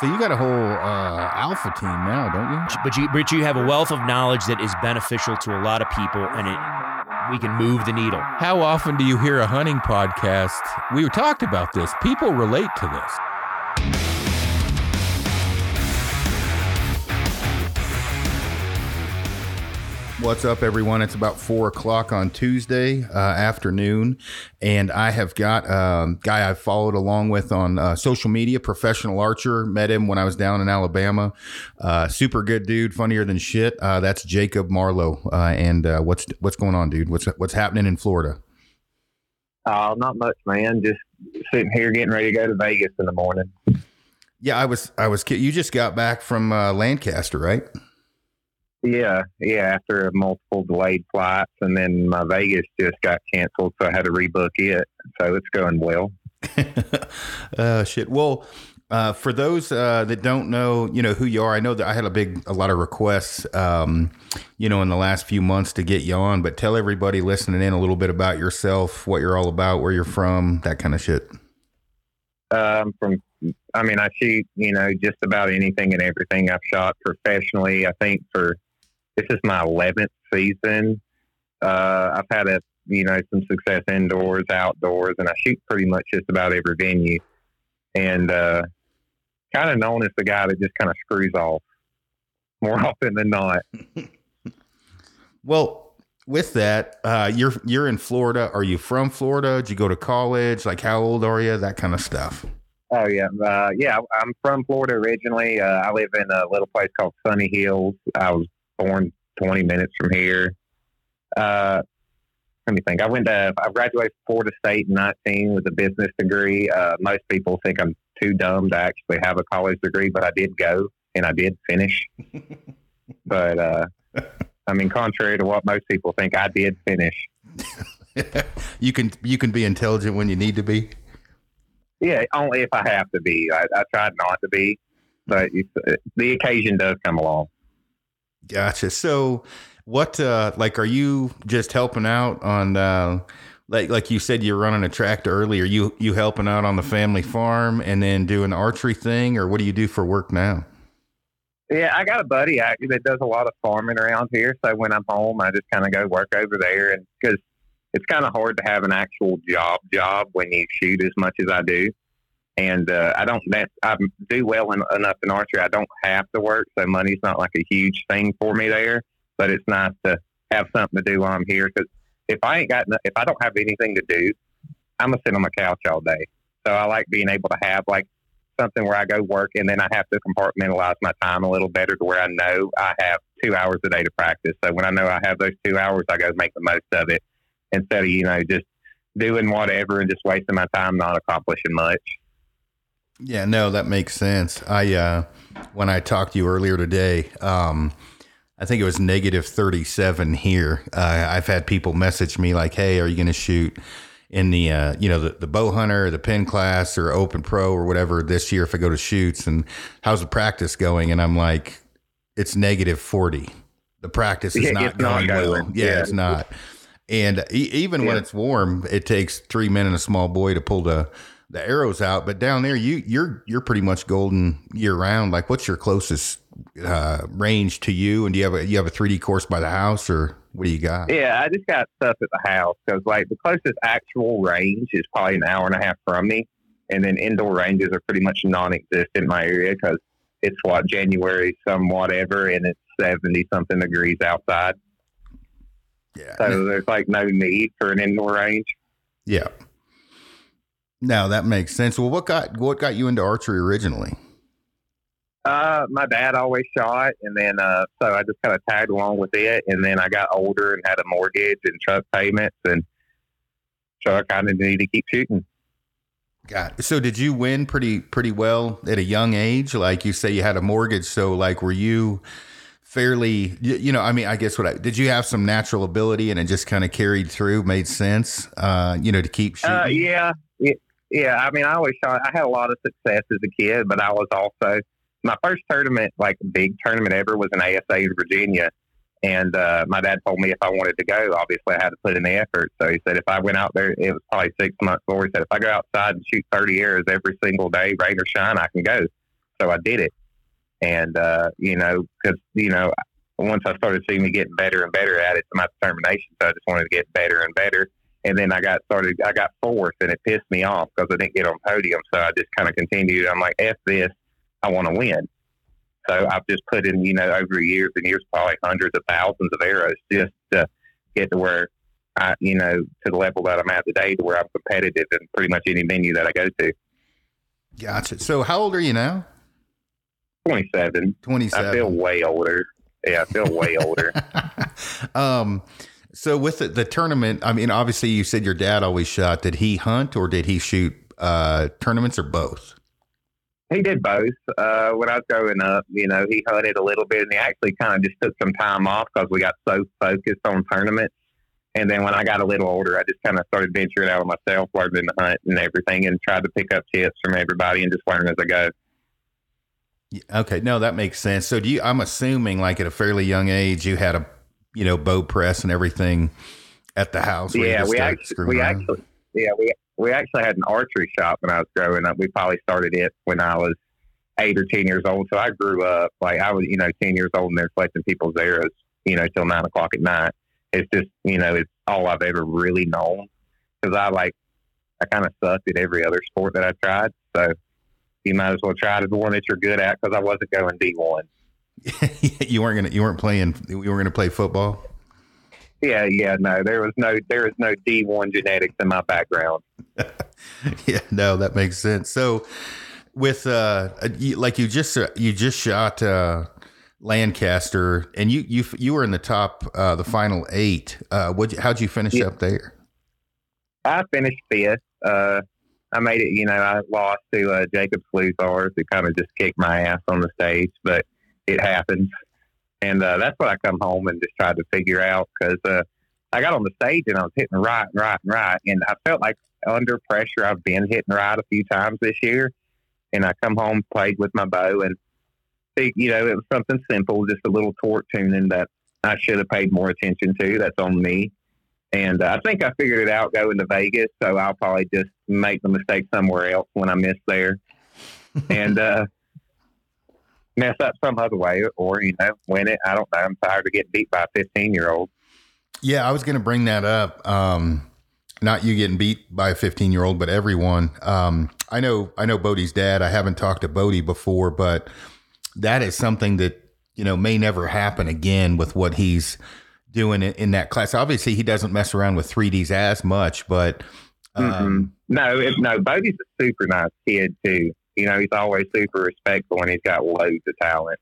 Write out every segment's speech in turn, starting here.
So you got a whole uh, alpha team now, don't you? But you, but you have a wealth of knowledge that is beneficial to a lot of people, and it we can move the needle. How often do you hear a hunting podcast? We talked about this. People relate to this. What's up, everyone? It's about four o'clock on Tuesday uh, afternoon, and I have got a um, guy I've followed along with on uh, social media, professional archer. Met him when I was down in Alabama. Uh, super good dude, funnier than shit. Uh, that's Jacob Marlow. Uh, and uh, what's what's going on, dude? What's what's happening in Florida? Oh, not much, man. Just sitting here getting ready to go to Vegas in the morning. Yeah, I was. I was. You just got back from Lancaster, right? Yeah, yeah. After multiple delayed flights, and then my Vegas just got canceled, so I had to rebook it. So it's going well. uh, shit. Well, uh, for those uh, that don't know, you know who you are. I know that I had a big, a lot of requests, um, you know, in the last few months to get you on. But tell everybody listening in a little bit about yourself, what you're all about, where you're from, that kind of shit. Um, from, I mean, I shoot, you know, just about anything and everything. I've shot professionally. I think for this is my 11th season. Uh, I've had a you know some success indoors, outdoors, and I shoot pretty much just about every venue. And uh, kind of known as the guy that just kind of screws off more often than not. well, with that, uh, you're you're in Florida. Are you from Florida? Did you go to college? Like, how old are you? That kind of stuff. Oh yeah, uh, yeah. I'm from Florida originally. Uh, I live in a little place called Sunny Hills. I was born 20 minutes from here. Uh, let me think. I went to, I graduated from Florida State in 19 with a business degree. Uh, most people think I'm too dumb to actually have a college degree, but I did go and I did finish. but, uh, I mean, contrary to what most people think, I did finish. you can, you can be intelligent when you need to be. Yeah, only if I have to be. I, I tried not to be, but the occasion does come along. Gotcha. So, what uh, like are you just helping out on uh, like like you said you're running a tractor earlier? You you helping out on the family farm and then doing the archery thing, or what do you do for work now? Yeah, I got a buddy actually that does a lot of farming around here. So when I'm home, I just kind of go work over there, and because it's kind of hard to have an actual job job when you shoot as much as I do and uh, I don't. That, I do well in, enough in archery. I don't have to work, so money's not like a huge thing for me there. But it's nice to have something to do while I'm here. Because if I ain't got, if I don't have anything to do, I'm gonna sit on my couch all day. So I like being able to have like something where I go work, and then I have to compartmentalize my time a little better to where I know I have two hours a day to practice. So when I know I have those two hours, I go make the most of it instead of you know just doing whatever and just wasting my time not accomplishing much. Yeah, no, that makes sense. I uh, when I talked to you earlier today, um, I think it was negative thirty seven here. Uh, I've had people message me like, "Hey, are you going to shoot in the uh, you know the, the bow hunter, the Penn class, or open pro or whatever this year if I go to shoots? And how's the practice going?" And I'm like, "It's negative forty. The practice is yeah, not going not well. Yeah, yeah, it's not." And e- even yeah. when it's warm, it takes three men and a small boy to pull the the arrows out. But down there, you you're you're pretty much golden year round. Like, what's your closest uh, range to you? And do you have a you have a 3D course by the house, or what do you got? Yeah, I just got stuff at the house because like the closest actual range is probably an hour and a half from me, and then indoor ranges are pretty much non-existent in my area because it's what January some whatever, and it's seventy something degrees outside. Yeah. So there's like no need for an indoor range. Yeah. Now that makes sense. Well, what got what got you into archery originally? Uh, my dad always shot, and then uh, so I just kind of tagged along with it. And then I got older and had a mortgage and truck payments, and so I kind of needed to keep shooting. Got so did you win pretty pretty well at a young age? Like you say, you had a mortgage. So like, were you fairly? You know, I mean, I guess what I did. You have some natural ability, and it just kind of carried through, made sense. Uh, you know, to keep uh, shooting. Uh, yeah, yeah, I mean, I always shot. I had a lot of success as a kid, but I was also my first tournament, like big tournament ever, was an ASA in Virginia. And uh, my dad told me if I wanted to go, obviously I had to put in the effort. So he said if I went out there, it was probably six months before. He said if I go outside and shoot thirty arrows every single day, rain or shine, I can go. so I did it. And uh, you know, because you know, once I started seeing me getting better and better at it, my determination, so I just wanted to get better and better. And then I got started, I got fourth, and it pissed me off because I didn't get on podium. So I just kind of continued. I'm like, f this, I want to win. So I've just put in, you know, over years and years, probably hundreds of thousands of arrows just to get to where I, you know, to the level that I'm at today, to where I'm competitive in pretty much any venue that I go to. Gotcha. So how old are you now? 27. 27. I feel way older. Yeah, I feel way older. um, so with the, the, tournament, I mean, obviously you said your dad always shot. Did he hunt or did he shoot uh, tournaments or both? He did both. Uh, when I was growing up, you know, he hunted a little bit and he actually kind of just took some time off because we got so focused on tournaments. And then when I got a little older, I just kind of started venturing out of myself, learning to hunt and everything, and tried to pick up tips from everybody and just learn as I go. Okay, no, that makes sense. So, do you? I'm assuming, like at a fairly young age, you had a, you know, bow press and everything at the house. Yeah, we actually, we around. actually, yeah, we we actually had an archery shop when I was growing up. We probably started it when I was eight or ten years old. So I grew up like I was, you know, ten years old and they're collecting people's arrows, you know, till nine o'clock at night. It's just, you know, it's all I've ever really known because I like, I kind of sucked at every other sport that I tried. So you might as well try to the one that you're good at because I wasn't going D one. you weren't gonna. You weren't playing. You weren't gonna play football. Yeah, yeah, no, there was no, there is no D one genetics in my background. yeah, no, that makes sense. So, with uh, like you just uh, you just shot uh, Lancaster, and you you you were in the top, uh, the final eight. Uh, what? How'd you finish yeah. up there? I finished fifth. Uh, I made it. You know, I lost to uh, Jacob Sluthars, who kind of just kicked my ass on the stage, but it happens. And uh, that's what I come home and just tried to figure out because uh, I got on the stage and I was hitting right and right and right, and I felt like under pressure. I've been hitting right a few times this year, and I come home played with my bow and think you know it was something simple, just a little torque tuning that I should have paid more attention to. That's on me. And uh, I think I figured it out going to Vegas, so I'll probably just make the mistake somewhere else when I miss there, and uh, mess up some other way, or you know, win it. I don't know. I'm tired of getting beat by a 15 year old. Yeah, I was going to bring that up. Um, not you getting beat by a 15 year old, but everyone. Um, I know, I know Bodie's dad. I haven't talked to Bodie before, but that is something that you know may never happen again with what he's doing in, in that class. Obviously, he doesn't mess around with 3Ds as much, but um, mm-hmm. no, it, no, Bodie's a super nice kid too. You know, he's always super respectful and he's got loads of talent.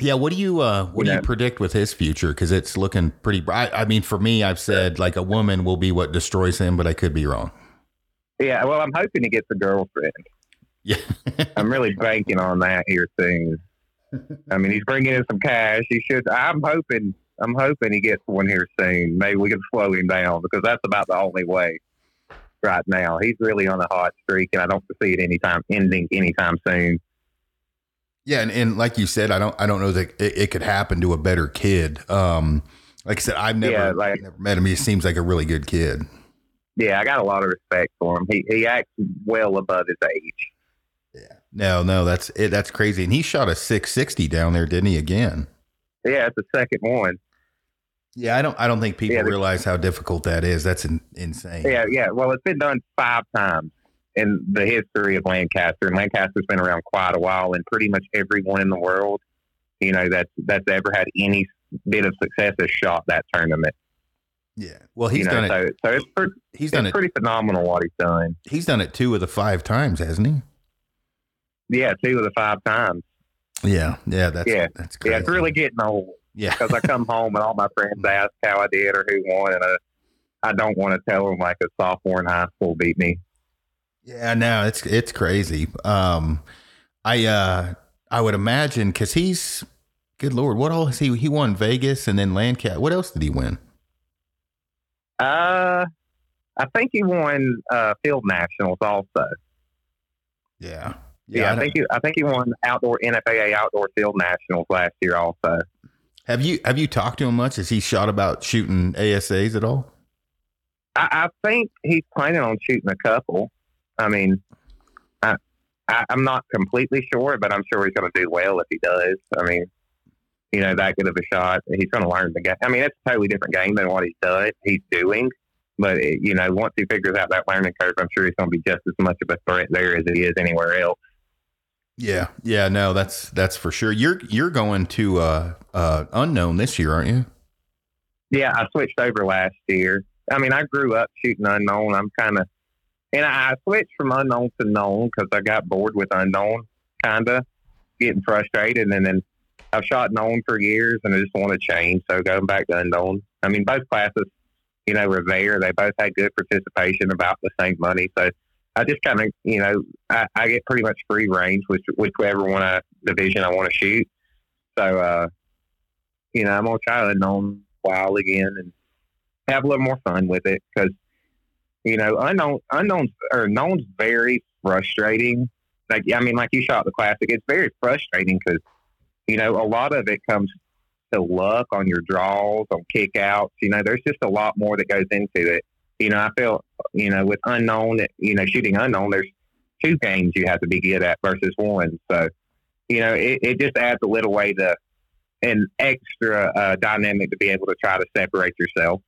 Yeah, what do you uh, what you do you predict with his future? Because it's looking pretty bright. I mean, for me, I've said like a woman will be what destroys him, but I could be wrong. Yeah, well, I'm hoping he gets a girlfriend. Yeah, I'm really banking on that here soon. I mean, he's bringing in some cash. He should. I'm hoping I'm hoping he gets one here soon. Maybe we can slow him down because that's about the only way right now. He's really on a hot streak, and I don't see it anytime ending anytime soon. Yeah, and, and like you said, I don't I don't know that it, it could happen to a better kid. Um, like I said, I've never, yeah, like, never met him. He seems like a really good kid. Yeah, I got a lot of respect for him. He he acts well above his age. Yeah. No, no, that's it. That's crazy. And he shot a 660 down there, didn't he? Again. Yeah, it's the second one. Yeah, I don't. I don't think people yeah, realize how difficult that is. That's in, insane. Yeah, yeah. Well, it's been done five times in the history of Lancaster, and Lancaster's been around quite a while. And pretty much everyone in the world, you know, that's that's ever had any bit of success has shot that tournament. Yeah. Well, he's you know, done so, it. So it's pretty, he's done it pretty phenomenal what he's done. He's done it two of the five times, hasn't he? Yeah, two of the five times. Yeah, yeah, that's yeah, that's crazy. yeah. It's really getting old. Yeah. Because I come home and all my friends ask how I did or who won, and I, I don't want to tell them like a sophomore in high school beat me. Yeah, no, it's it's crazy. Um, I uh, I would imagine because he's good lord, what else he he won Vegas and then Landcat. What else did he win? Uh, I think he won uh, field nationals also. Yeah. Yeah, yeah I, I think he, I think he won outdoor NFAA outdoor field nationals last year also. Have you have you talked to him much? Has he shot about shooting ASAs at all? I, I think he's planning on shooting a couple. I mean, I I, I'm not completely sure, but I'm sure he's going to do well if he does. I mean, you know, that good of a shot, he's going to learn the game. I mean, it's a totally different game than what he's done. He's doing, but you know, once he figures out that learning curve, I'm sure he's going to be just as much of a threat there as he is anywhere else. Yeah, yeah, no, that's that's for sure. You're you're going to uh, uh, unknown this year, aren't you? Yeah, I switched over last year. I mean, I grew up shooting unknown. I'm kind of, and I switched from unknown to known because I got bored with unknown, kind of getting frustrated. And then I've shot known for years, and I just want to change. So going back to unknown. I mean, both classes, you know, were there. They both had good participation, about the same money. So I just kind of, you know, I, I, get pretty much free range with whichever one I, division I want to shoot. So, uh, you know, I'm gonna try unknown while again and have a little more fun with it because, you know, unknown unknowns or known's very frustrating. Like, I mean, like you shot the classic, it's very frustrating because, you know, a lot of it comes to luck on your draws, on kickouts. You know, there's just a lot more that goes into it you know, I felt, you know, with unknown, you know, shooting unknown, there's two games you have to be good at versus one. So, you know, it, it just adds a little way to an extra uh, dynamic to be able to try to separate yourself.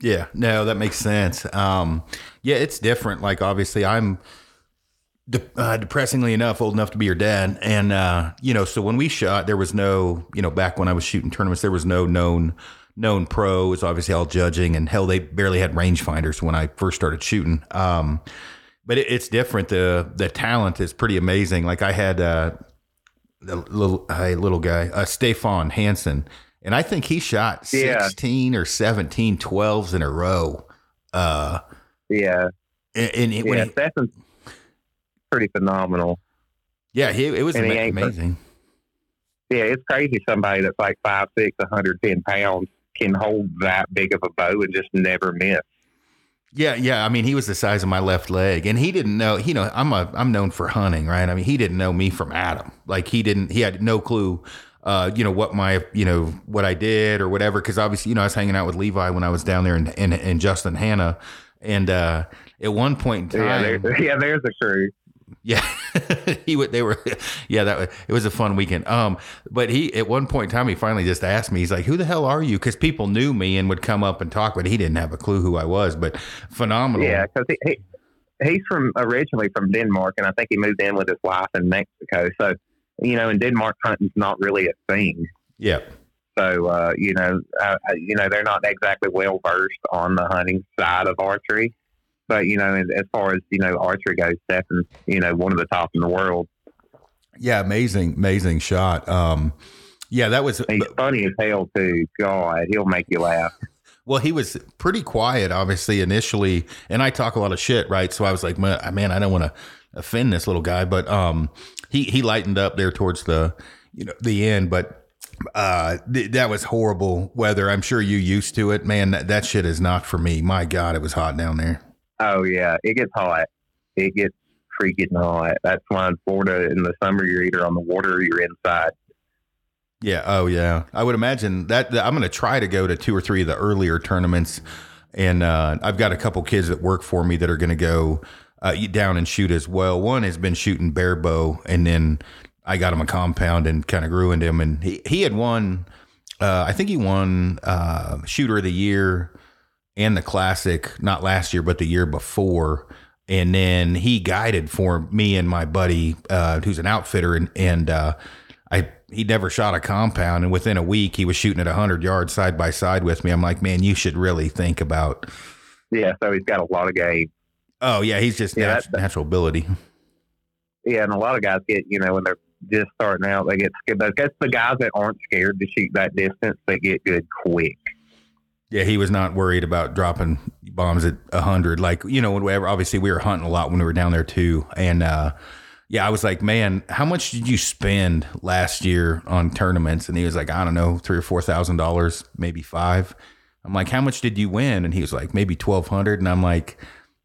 Yeah, no, that makes sense. Um, yeah, it's different. Like, obviously, I'm de- uh, depressingly enough old enough to be your dad, and uh, you know, so when we shot, there was no, you know, back when I was shooting tournaments, there was no known known pro. It's obviously all judging, and hell, they barely had rangefinders when I first started shooting. Um, but it, it's different. the The talent is pretty amazing. Like I had uh, a little a little guy, uh, Stefan Hansen, and I think he shot sixteen yeah. or 17 12s in a row. Uh, yeah, and, and it, yeah, Stefan's pretty phenomenal. Yeah, he, it was ama- amazing. Yeah, it's crazy. Somebody that's like five six, 110 pounds can hold that big of a bow and just never miss. Yeah, yeah. I mean, he was the size of my left leg, and he didn't know. You know, I'm a I'm known for hunting, right? I mean, he didn't know me from Adam. Like he didn't. He had no clue. Uh, you know what my you know what I did or whatever. Because obviously, you know, I was hanging out with Levi when I was down there in in, in Justin Hanna, and uh, at one point in time, yeah, there, yeah, there's a crew. Yeah, he would. They were. Yeah, that was, it was a fun weekend. Um, but he at one point in time he finally just asked me. He's like, "Who the hell are you?" Because people knew me and would come up and talk, but he didn't have a clue who I was. But phenomenal. Yeah, because he, he he's from originally from Denmark, and I think he moved in with his wife in Mexico. So you know, in Denmark, hunting's not really a thing. Yeah. So uh, you know, uh, you know, they're not exactly well versed on the hunting side of archery. But you know, as far as you know, archery goes, Stefan's you know one of the top in the world. Yeah, amazing, amazing shot. Um, yeah, that was. He's funny as hell too. God, he'll make you laugh. Well, he was pretty quiet, obviously, initially, and I talk a lot of shit, right? So I was like, man, I don't want to offend this little guy, but um, he he lightened up there towards the you know the end, but uh, th- that was horrible weather. I'm sure you used to it, man. That, that shit is not for me. My God, it was hot down there. Oh yeah, it gets hot. It gets freaking hot. That's why in Florida in the summer you're either on the water or you're inside. Yeah. Oh yeah. I would imagine that, that I'm going to try to go to two or three of the earlier tournaments, and uh, I've got a couple kids that work for me that are going to go uh, down and shoot as well. One has been shooting bare bow, and then I got him a compound and kind of ruined him, and he he had won. Uh, I think he won uh, shooter of the year and the classic, not last year, but the year before. And then he guided for me and my buddy, uh, who's an outfitter, and, and uh, I he never shot a compound. And within a week, he was shooting at 100 yards side by side with me. I'm like, man, you should really think about. Yeah, so he's got a lot of game. Oh yeah, he's just yeah, nat- natural ability. Yeah, and a lot of guys get you know when they're just starting out, they get scared. But that's the guys that aren't scared to shoot that distance. They get good quick. Yeah, he was not worried about dropping bombs at hundred. Like you know, whenever obviously we were hunting a lot when we were down there too, and uh, yeah, I was like, man, how much did you spend last year on tournaments? And he was like, I don't know, three or four thousand dollars, maybe five. I'm like, how much did you win? And he was like, maybe twelve hundred. And I'm like,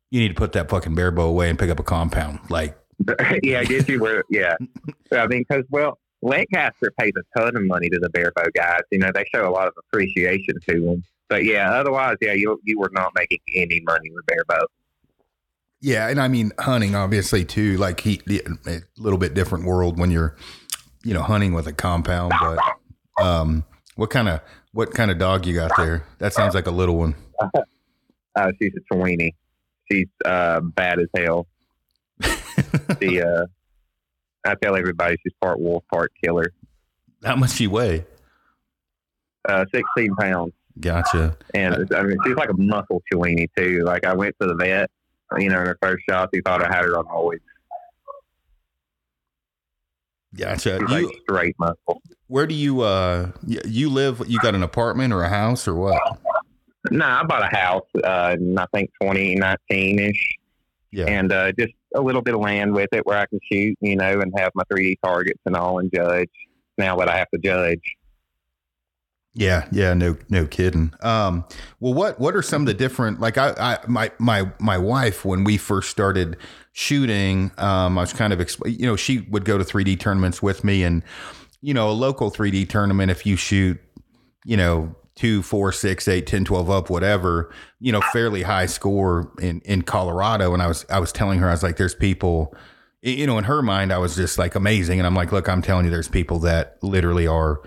you need to put that fucking bare bow away and pick up a compound. Like, yeah, I get you where, yeah. I mean, because well, Lancaster pays a ton of money to the bare bow guys. You know, they show a lot of appreciation to them but yeah, otherwise, yeah, you you were not making any money with bare bow. Yeah, and I mean hunting obviously too. Like he, a little bit different world when you're, you know, hunting with a compound. But um, what kind of what kind of dog you got there? That sounds like a little one. Uh, she's a Chiweenie. She's uh, bad as hell. the uh, I tell everybody she's part wolf, part killer. How much she weigh? Uh, sixteen pounds. Gotcha. And I mean, she's like a muscle Chiweenie too. Like I went to the vet, you know, in her first shot, he thought I had her on always. Gotcha. She's You, like straight muscle. where do you uh you live? You got an apartment or a house or what? No, I bought a house, uh, in, I think 2019 ish, Yeah. and uh, just a little bit of land with it where I can shoot, you know, and have my 3D targets and all, and judge. Now that I have to judge, Yeah, yeah, no, no kidding. Um, well, what what are some of the different? Like, I, I my my my wife when we first started shooting, um, I was kind of, you know, she would go to 3D tournaments with me, and you know, a local 3D tournament, if you shoot, you know, two, four, six, eight, 10, 12 up, whatever, you know, fairly high score in in Colorado, and I was I was telling her, I was like, there's people. You know, in her mind, I was just like amazing, and I'm like, look, I'm telling you, there's people that literally are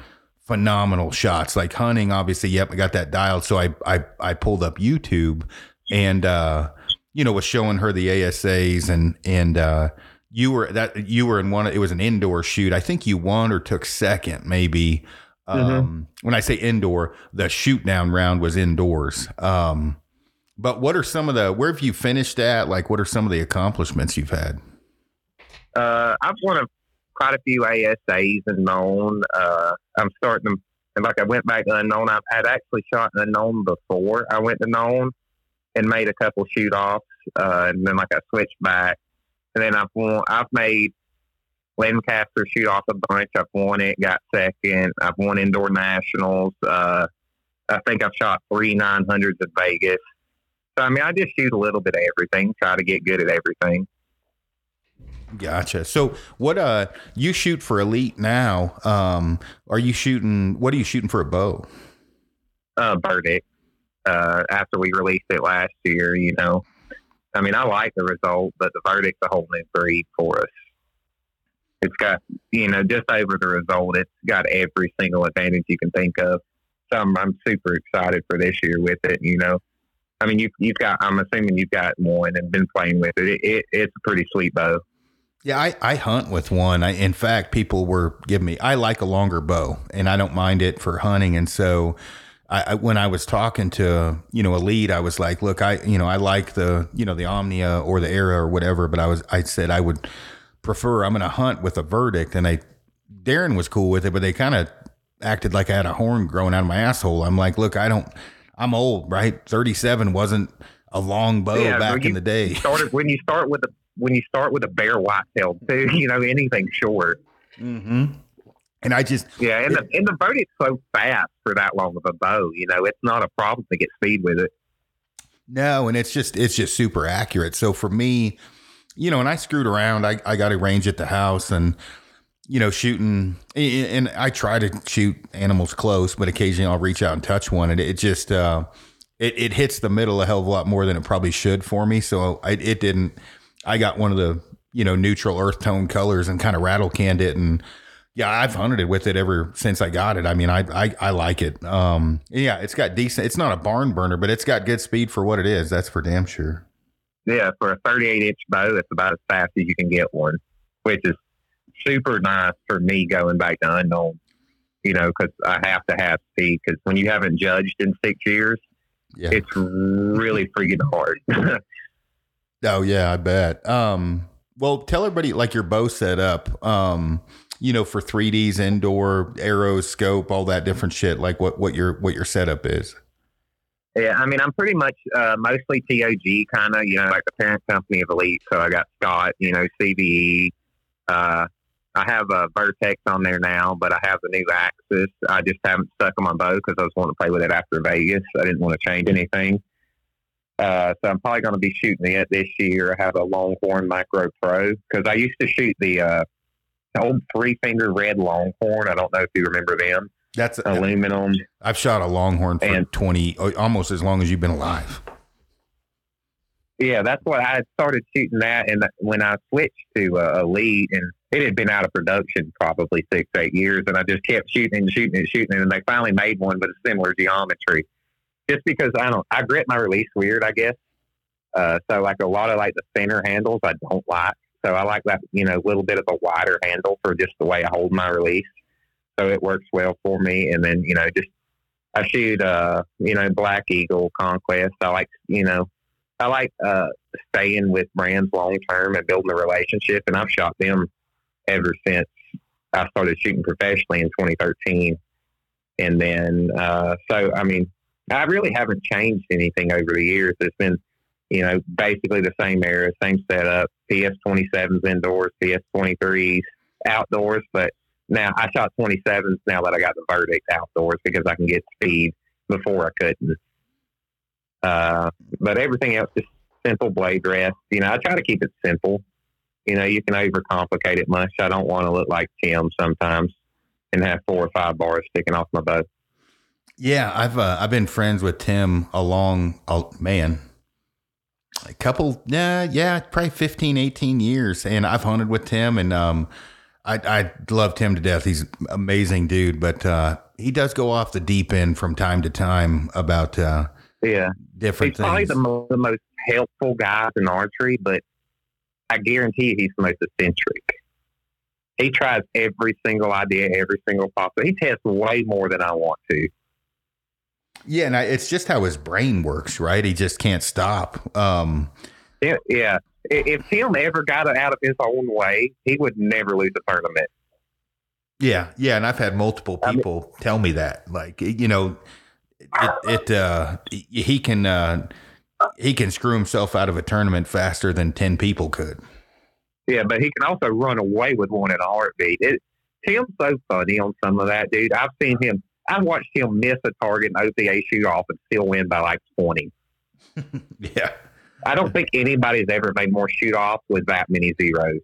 phenomenal shots. Like hunting, obviously, yep, I got that dialed. So I I I pulled up YouTube and uh you know was showing her the ASAs and and uh you were that you were in one it was an indoor shoot. I think you won or took second maybe. Um when I say indoor, the shoot down round was indoors. Um but what are some of the where have you finished at? Like what are some of the accomplishments you've had? uh, I've won a, quite a few ASAs and known. Uh, I'm starting to, and like I went back to unknown. I've had actually shot unknown before I went to known and made a couple shoot offs, uh, and then like I switched back, and then I've won. I've made Lancaster shoot off a bunch. I've won it, got second. I've won indoor nationals. Uh, I think I've shot three nine hundreds at Vegas. So I mean, I just shoot a little bit of everything. Try to get good at everything. Gotcha. So what uh you shoot for elite now? Um are you shooting what are you shooting for a bow? uh, verdict uh, after we released it last year. You know, I mean, I like the result, but the verdict's a whole new breed for us. It's got, you know, just over the result, it's got every single advantage you can think of. So I'm, I'm super excited for this year with it. You know, I mean, you, you've got, I'm assuming you've got one and been playing with it. it, it it's a pretty sweet bow. Yeah, I, I hunt with one. I, in fact, people were giving me. I like a longer bow, and I don't mind it for hunting. And so, I, I when I was talking to you know Elite, I was like, look, I you know I like the you know the Omnia or the Era or whatever, but I was I said I would prefer I'm going to hunt with a verdict, and I Darren was cool with it, but they kind of acted like I had a horn growing out of my asshole. I'm like, look, I don't. I'm old, right? 37 wasn't a long bow Yeah, back well, in the day. Started when you start with a when you start with a bare whitetail too. You know, anything short. hmm And I just Yeah, and the and the verdict's so fast for that long of a bow. You know, it's not a problem to get speed with it. No, and it's just it's just super accurate. So for me, you know, and I screwed around. I, I got a range at the house and you know, shooting and I try to shoot animals close, but occasionally I'll reach out and touch one and it just uh it, it hits the middle a hell of a lot more than it probably should for me. So I it didn't I got one of the, you know, neutral earth tone colors and kind of rattle canned it and yeah, I've hunted it with it ever since I got it. I mean, I I, I like it. Um, yeah, it's got decent. It's not a barn burner, but it's got good speed for what it is. That's for damn sure. Yeah, for a 38 inch bow, it's about as fast as you can get one, which is super nice for me going back to unknown. You know, because I have to have speed. Because when you haven't judged in six years, Yeah. it's really freaking hard. oh yeah, I bet. Um, well, tell everybody like your bow setup. Um, you know, for 3Ds, indoor, arrows, scope, all that different shit. Like what what your what your setup is. Yeah, I mean, I'm pretty much uh, mostly TOG kind of, you know, like the parent company of Elite. So I got Scott, you know, CBE. Uh, I have a Vertex on there now, but I have the new Axis. I just haven't stuck on my bow because I was wanting to play with it after Vegas. I didn't want to change anything. Uh, so I'm probably going to be shooting it this year. I have a Longhorn Micro Pro because I used to shoot the, uh, old three finger red Longhorn. I don't know if you remember them. That's Aluminum. I've shot a longhorn for And- 20 almost as long as you've been alive. Yeah, that's what I started shooting that, and when I switched to uh, Elite, and it had been out of production probably six, eight years, and I just kept shooting and shooting and shooting, and they finally made one with a similar geometry. Just because I don't, I grip my release weird, I guess. Uh, so like a lot of like the thinner handles, I don't like. So I like that, you know, little bit of a wider handle for just the way I hold my release. So it works well for me. And then, you know, just I shoot, uh, you know, Black Eagle Conquest. I like, you know, I like uh, staying with brands long term and building a relationship. And I've shot them ever since I started shooting professionally in 2013. And then, uh, so I mean, I really haven't changed anything over the years. It's been, you know, basically the same era, same setup. PS 27s indoors, PS 23s outdoors, but now I shot 27s now that I got the verdict outdoors because I can get speed before I couldn't. Uh, but everything else is simple blade rest. You know, I try to keep it simple. You know, you can overcomplicate it much. I don't want to look like Tim sometimes and have four or five bars sticking off my bow. Yeah, I've uh, I've been friends with Tim a long oh, man, a couple yeah yeah probably 15, 18 years, and I've hunted with Tim, and um, I I love Tim to death. He's amazing dude, but uh, he does go off the deep end from time to time about uh, yeah different he's probably the, mo- the most helpful guy in archery, but I guarantee you he's the most eccentric. He tries every single idea, every single possible. He tests way more than I want to. Yeah, and I, it's just how his brain works, right? He just can't stop. Um, Yeah, yeah. If Tim ever got it out of his own way, he would never lose a tournament. Yeah, yeah, and I've had multiple I mean- people tell me that, like you know, it, it uh, he can uh, he can screw himself out of a tournament faster than ten people could. Yeah, but he can also run away with one in a heartbeat. It, Tim's so funny on some of that, dude. I've seen him. I've watched him miss a target and OTA shoot off and still win by like twenty. Yeah, I don't think anybody's ever made more shoot offs with that many zeros.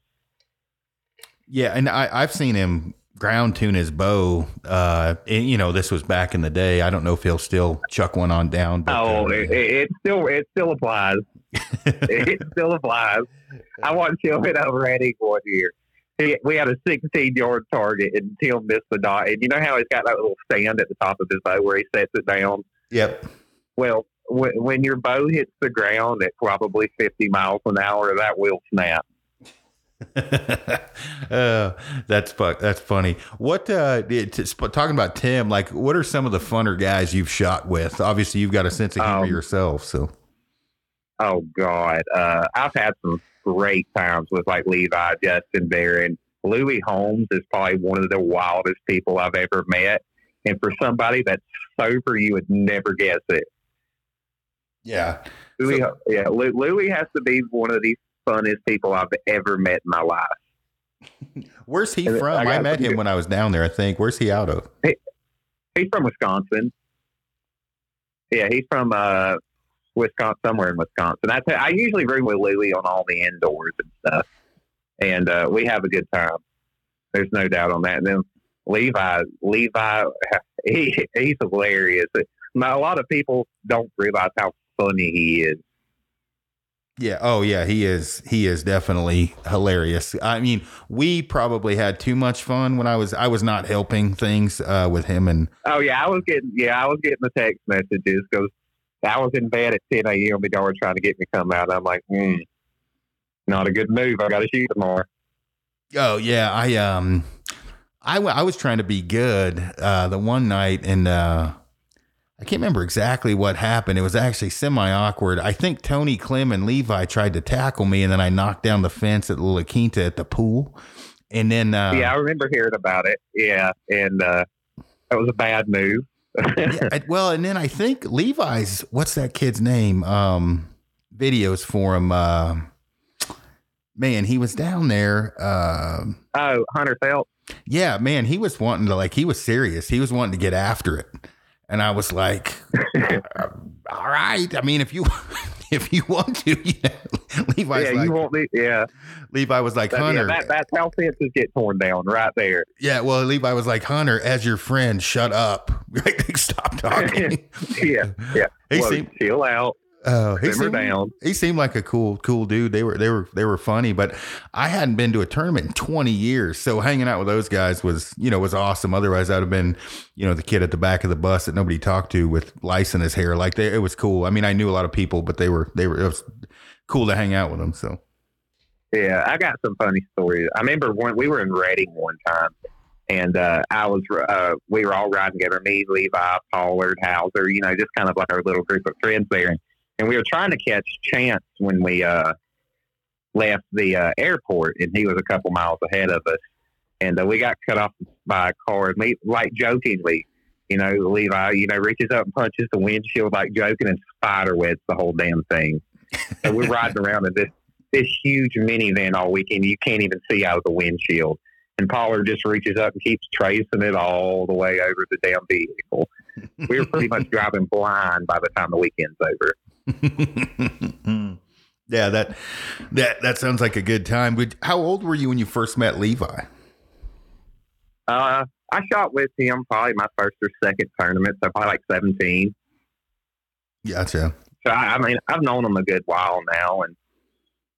yeah, and I I've seen him ground tune his bow. Uh, and, you know, this was back in the day. I don't know if he'll still chuck one on down. But, Oh, uh, it, it still it still applies. it still applies. I watched him hit over Eddie one year. He, we had a 16 yard target, and Tim missed the dot. And you know how he's got that little stand at the top of his bow where he sets it down. yep. Well, when, when your bow hits the ground at probably 50 miles an hour, that will snap. uh, that's fu- that's funny. What uh, t- sp- talking about Tim? Like, what are some of the funner guys you've shot with? Obviously, you've got a sense of humor Um, yourself, so Oh God, uh, I've had some great times with like Levi, Justin Barron, Louis Holmes is probably one of the wildest people I've ever met, and for somebody that's sober, you would never guess it. yeah. Louis, So- yeah, Lou- Louis has to be one of the funnest people I've ever met in my life. Where's he from? I I, met him good- when I was down there. I think. Where's he out of? He's from Wisconsin. Yeah, he's from uh, Wisconsin, somewhere in Wisconsin. I, I usually room with Louis on all the indoors and stuff, and uh, we have a good time. There's no doubt on that. And then Levi, Levi, he, he's hilarious. Now, a lot of people don't realize how funny he is. Yeah. Oh, yeah. He is. He is definitely hilarious. I mean, we probably had too much fun when I was. I was not helping things uh, with him, and Oh yeah, I was getting yeah, I was getting the text messages because I was in bed at 10 a.m. The guard trying to get me to come out. I'm like, hmm, not a good move. I got to shoot tomorrow. Oh yeah, I um, I, w- I was trying to be good uh, the one night, and uh, I can't remember exactly what happened. It was actually semi awkward. I think Tony Clem and Levi tried to tackle me, and then I knocked down the fence at La Quinta at the pool, and then uh, yeah, I remember hearing about it. Yeah, and uh, that was a bad move. Yeah, well, and then I think Levi's what's that kid's name? Um, videos for him. Uh, man, he was down there. Uh, oh, Hunter Phelps. yeah, man, he was wanting to like he was serious. He was wanting to get after it, and I was like, uh, "All right." I mean, if you if you want to, you know, Levi's yeah, like you won't be. Yeah, Levi was like That- yeah Hunter. that, that's how fences get torn down right there. yeah, well, Levi was like Hunter, as your friend, shut up. Stop talking. yeah, yeah. He Look, seemed- chill out. Oh, he seemed, down. he seemed like a cool, cool dude. They were, they were, they were funny, but I hadn't been to a tournament in 20 years. So hanging out with those guys was, you know, was awesome. Otherwise I'd have been, you know, the kid at the back of the bus that nobody talked to with lice in his hair. Like they, it was cool. I mean, I knew a lot of people, but they were, they were, it was cool to hang out with them. So Yeah, I got some funny stories. I remember when we were in Reading one time, and uh, I was uh, we were all riding together. Me, Levi, Pollard, Hauser. You know, just kind of like our little group of friends there. And, and we were trying to catch Chance when we uh, left the uh, airport, and he was a couple miles ahead of us. And uh, we got cut off by a car. And we, like jokingly, you know, Levi, you know, reaches up and punches the windshield like joking, and spider webs the whole damn thing. So we're riding around in this this huge minivan all weekend. You can't even see out of the windshield. And Pollard just reaches up and keeps tracing it all the way over the damn vehicle. We were pretty much driving blind by the time the weekend's over. yeah, that, that, that sounds like a good time. But how old were you when you first met Levi? Uh, I shot with him probably my first or second tournament, so probably like 17. Gotcha. So I, I mean, I've known him a good while now, and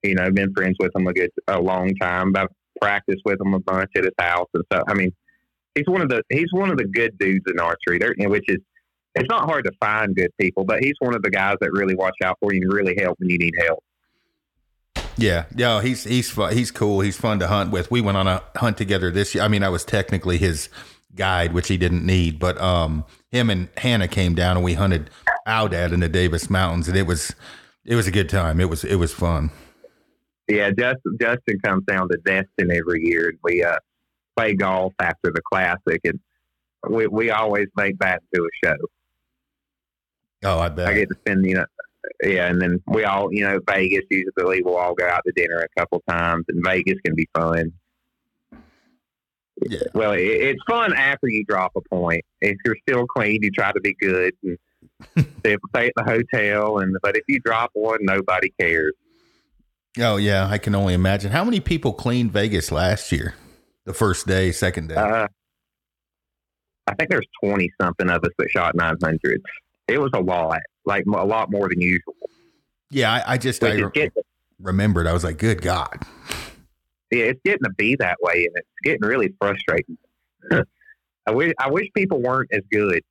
you know, been friends with him a good a long time. I've practiced with him a bunch at his house and stuff. I mean, he's one of the he's one of the good dudes in archery, there, which is it's not hard to find good people, but he's one of the guys that really watch out for you and really help when you need help. Yeah, yeah, he's he's fun, he's cool. He's fun to hunt with. We went on a hunt together this year. I mean, I was technically his guide, which he didn't need, but um, him and Hannah came down and we hunted Aoudad in the Davis Mountains, and it was it was a good time. It was it was fun. Yeah, Justin Justin comes down to Destin every year, and we uh, play golf after the classic, and we we always make that into a show. Oh, I bet. I get to spend, you know, yeah, and then we all, you know, Vegas usually we'll all go out to dinner a couple times, and Vegas can be fun. Yeah. Well, it, it's fun after you drop a point. If you're still clean, you try to be good and stay, stay at the hotel. And but if you drop one, nobody cares. Oh yeah, I can only imagine. How many people cleaned Vegas last year? The first day, second day. Uh, I think there's twenty something of us that shot nine hundreds. It was a lot, like a lot more than usual. yeah, I, I just Which I re- getting, remembered. I was like, good God. yeah, it's getting to be that way, and it's getting really frustrating. I wish I wish people weren't as good.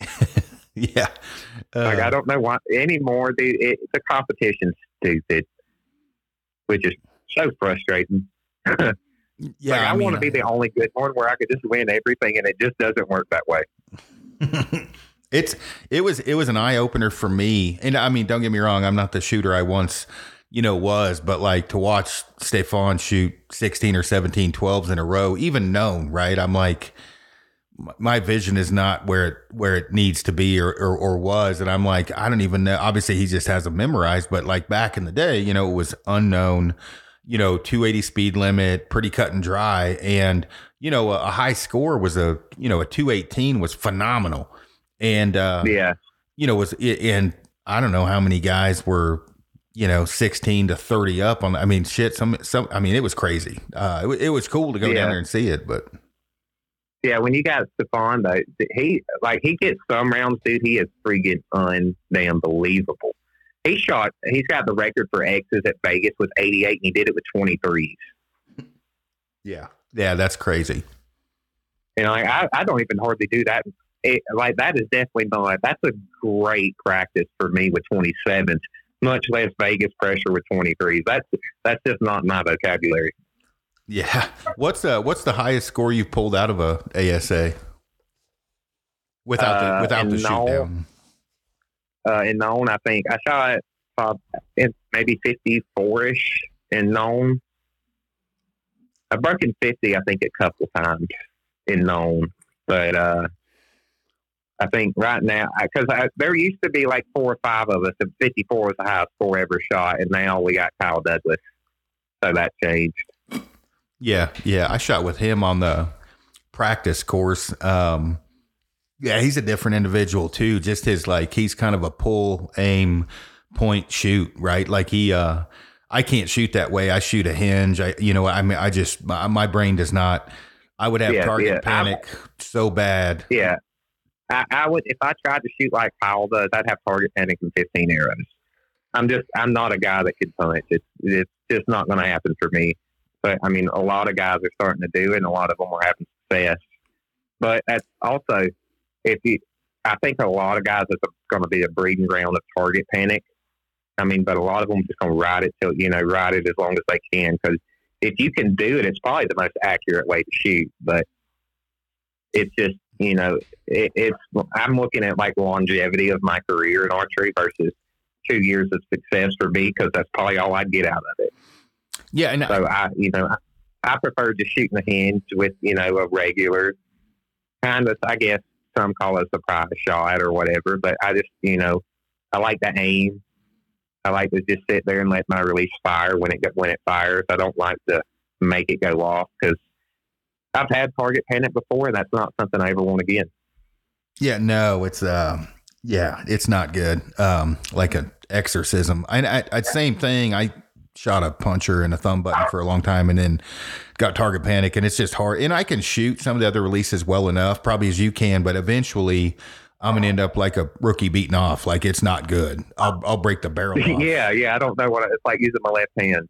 yeah. Uh, Like I don't know why anymore. Dude, it, the competition's stupid, which is so frustrating. yeah, like, I, mean, want to be the only good one where I could just win everything, and it just doesn't work that way. It's it was it was an eye opener for me. And I mean, don't get me wrong, I'm not the shooter I once, you know, was, but like to watch Stefan shoot 16 or 17 12s in a row, even known, right? I'm like my- vision is not where it where it needs to be or, or or was and I'm like I don't even know obviously he just has them memorized but like back in the day you know it was unknown you know 280 speed limit pretty cut and dry and you know a, a high score was a you know a 218 was phenomenal and uh Yeah, you know was and I don't know how many guys were you know 16 to 30 up on I mean shit some some I mean it was crazy uh it, it was cool to go Yeah. down there and see it but yeah. When you got Stefan, though, he like he gets some rounds, dude. He is freaking undamn believable. He shot. He's got the record for X's at Vegas with 88, and he did it with 23s. yeah yeah that's crazy You know, like, I, I don't even hardly do that. It, like that is definitely not. That's a great practice for me with 27s. Much less Vegas pressure with 23s. That's that's just not my vocabulary. Yeah. What's the what's the highest score you've pulled out of a ASA? Without the Uh, without the shoot down. Uh, in known, I think I shot uh, in maybe 54 ish in known. I've broken 50, I think, a couple times in known, but uh, I think right now because there used to be like four or five of us, and 54 was the highest score ever shot, and now we got Kyle Douglas, so that changed. Yeah, yeah. I shot with him on the practice course. Um yeah, he's a different individual too. Just his like he's kind of a pull, aim, point, shoot, right? Like he uh I can't shoot that way. I shoot a hinge. I you know, I mean I just my, my brain does not I would have Yeah, target yeah. panic so bad. Yeah. I, I would if I tried to shoot like Kyle does, I'd have target panic and 15 arrows. I'm just I'm not a guy that can punch. It's it's just not going to happen for me. But I mean, a lot of guys are starting to do it, and a lot of them are having success. But that's also if you, I think a lot of guys it's going to be a breeding ground of target panic. I mean, but a lot of them just going to ride it till you know ride it as long as they can because if you can do it, it's probably the most accurate way to shoot. But it's just you know it, it's I'm looking at like longevity of my career in archery versus two years of success for me because that's probably all I'd get out of it. Yeah, and So I, you know, I, I prefer just shooting the hinge with, you know, a regular kind of, I guess some call it a surprise shot or whatever, but I just, you know, I like to aim. I like to just sit there and let my release fire when it when it fires. I don't like to make it go off because I've had target panic before, and that's not something I ever want again. Yeah, no, it's uh, yeah, it's not good. Um, like an exorcism. I, I, I same thing. I shot a puncher and a thumb button for a long time, and then got target panic, and it's just hard. And I can shoot some of the other releases well enough, probably as you can, but eventually. I'm gonna end up like a rookie beating off. Like it's not good. I'll I'll break the barrel. Off. yeah, yeah. I don't know what it's like using my left hand.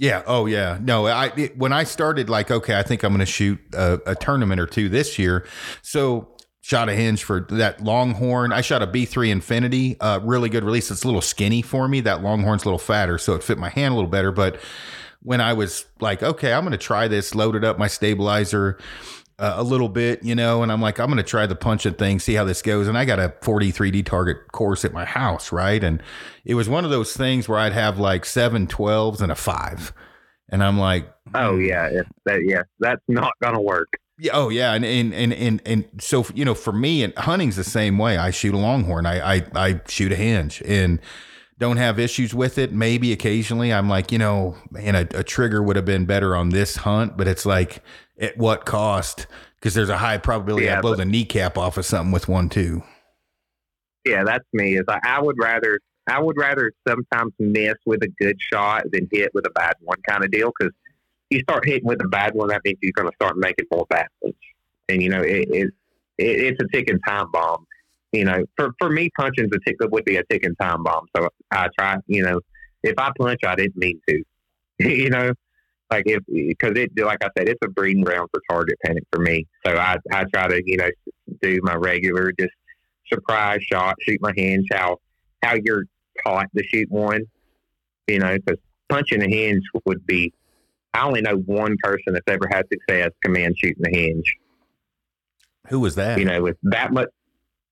Yeah. Oh, yeah. No, I it, when I started, like, okay, I think I'm going to shoot a, a, tournament or two this year. So shot a hinge for that Longhorn. I shot a B3 Infinity, uh, really good release. It's a little skinny for me. That Longhorn's a little fatter, so it fit my hand a little better. But when I was like, okay, I'm going to try this, loaded up my stabilizer uh, a little bit, you know, and I'm like, I'm going to try the punching thing, see how this goes. And I got a 40 3D target course at my house, right? And it was one of those things where I'd have like seven 12s and a five. And I'm like, oh, yeah, that, yeah, that's not going to work. Yeah. Oh, yeah. And, and, and, and, and so, you know, for me, and hunting's the same way. I shoot a longhorn, I, I, I shoot a hinge and, don't have issues with it. Maybe occasionally I'm like, you know, man, a, a, trigger would have been better on this hunt, but it's like, at what cost? Because there's a high probability yeah, I blow but, the kneecap off of something with one too. Yeah, that's me. Is I, I would rather I would rather sometimes miss with a good shot than hit with a bad one kind of deal. Because you start hitting with a bad one, that means you're going to start making more bad ones, and you know it, it, it it's a ticking time bomb you know, for, for me, punching's a tick would be a ticking time bomb. So I try, you know, if I punch, I didn't mean to, you know, like if because it like I said, it's a breeding ground for target panic for me. So I I try to you know do my regular just surprise shot, shoot my hands, how how you're taught to shoot one, you know, because punching a hinge would be. I only know one person that's ever had success command shooting a hinge. Who was that? You know, with that much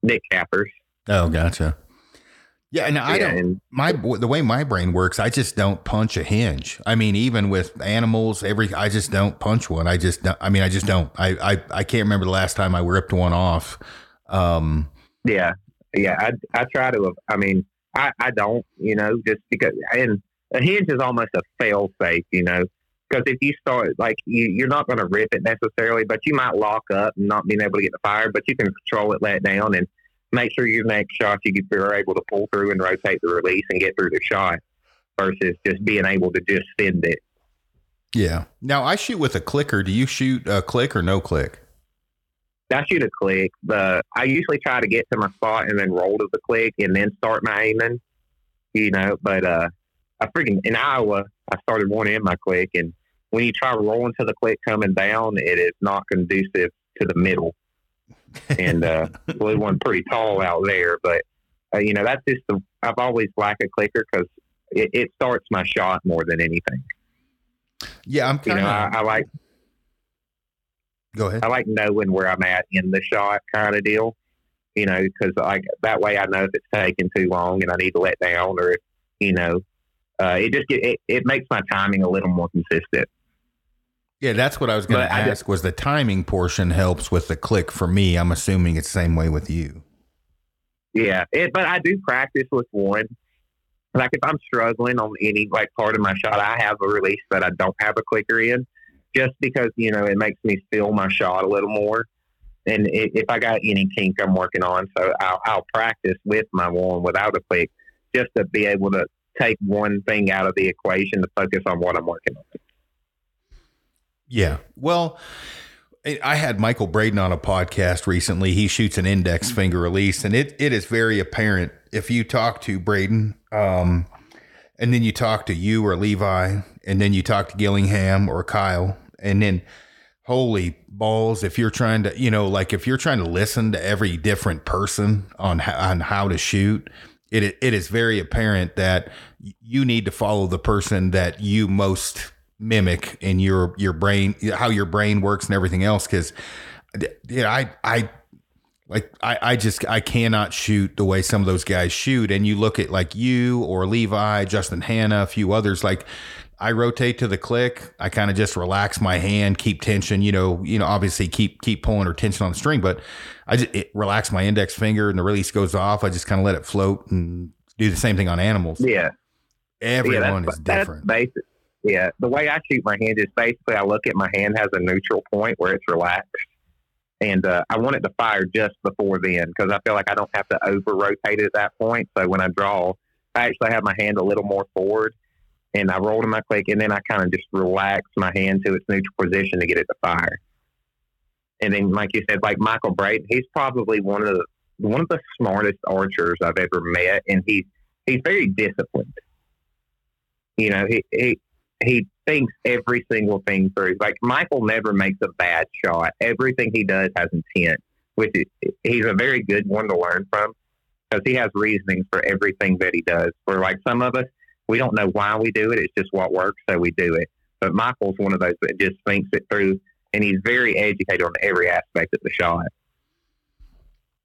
Nick Kappers. Oh, gotcha. Yeah, and I yeah, don't. And, my the way my brain works, I just don't punch a hinge. I mean, even with animals, every I just don't punch one. I just, don't, I mean, I just don't. I, I, I can't remember the last time I ripped one off. Um, yeah, yeah. I, I try to. I mean, I, I don't. You know, just because and a hinge is almost a fail safe. You know, because if you start like you, you're not going to rip it necessarily, but you might lock up and not being able to get the fire, but you can control it, let it down, and make sure your next shot you are able to pull through and rotate the release and get through the shot versus just being able to just send it. Yeah. Now I shoot with a clicker. Do you shoot a click or no click? I shoot a click. but I usually try to get to my spot and then roll to the click and then start my aiming. You know, but uh, I freaking in Iowa, I started one in my click, and when you try rolling to the click coming down, it is not conducive to the middle. And uh, blew one pretty tall out there, but uh, you know that's just the I've always liked a clicker because it, it, starts my shot more than anything. Yeah, I'm kind of. You know, I, I like. Go ahead. I like knowing where I'm at in the shot, kind of deal. You know, because like that way I know if it's taking too long and I need to let down, or if you know, uh, it just it, it makes my timing a little more consistent. Yeah, that's what I was going to ask. was the timing portion helps with the click for me? I'm assuming it's the same way with you. Yeah, it, but I do practice with one. Like if I'm struggling on any like part of my shot, I have a release that I don't have a clicker in, just because you know it makes me feel my shot a little more. And if I got any kink I'm working on, so I'll, I'll practice with my one without a click, just to be able to take one thing out of the equation to focus on what I'm working on. Yeah. Well, I had Michael Braden on a podcast recently. He shoots an index finger release, and it, it is very apparent if you talk to Braden. Um, and then you talk to you or Levi, and then you talk to Gillingham or Kyle, and then holy balls if you're trying to you know like if you're trying to listen to every different person on on how to shoot it it is very apparent that you need to follow the person that you most mimic in your your brain how your brain works and everything else because yeah i i like I, I just I cannot shoot the way some of those guys shoot. And you look at like you or Levi, Justin Hanna, a few others, like I rotate to the click. I kind of just relax my hand, keep tension, you know, you know, obviously keep keep pulling or tension on the string, but I just it, relax my index finger and the release goes off. I just kind of let it float and do the same thing on animals. Yeah. Everyone yeah, is different. basic. Yeah. The way I shoot my hand is basically I look at my hand has a neutral point where it's relaxed and uh, I want it to fire just before then because I feel like I don't have to over rotate it at that point. So when I draw, I actually have my hand a little more forward, and I roll in my click, and then I kind of just relax my hand to its neutral position to get it to fire. And then, like you said, like Michael Braden, he's probably one of the one of the smartest archers I've ever met, and he's he's very disciplined. You know, he he he thinks every single thing through. Like Michael never makes a bad shot. Everything he does has intent, which is he's a very good one to learn from because he has reasonings for everything that he does. For like some of us, we don't know why we do it. It's just what works, so we do it. But Michael's one of those that just thinks it through, and he's very educated on every aspect of the shot.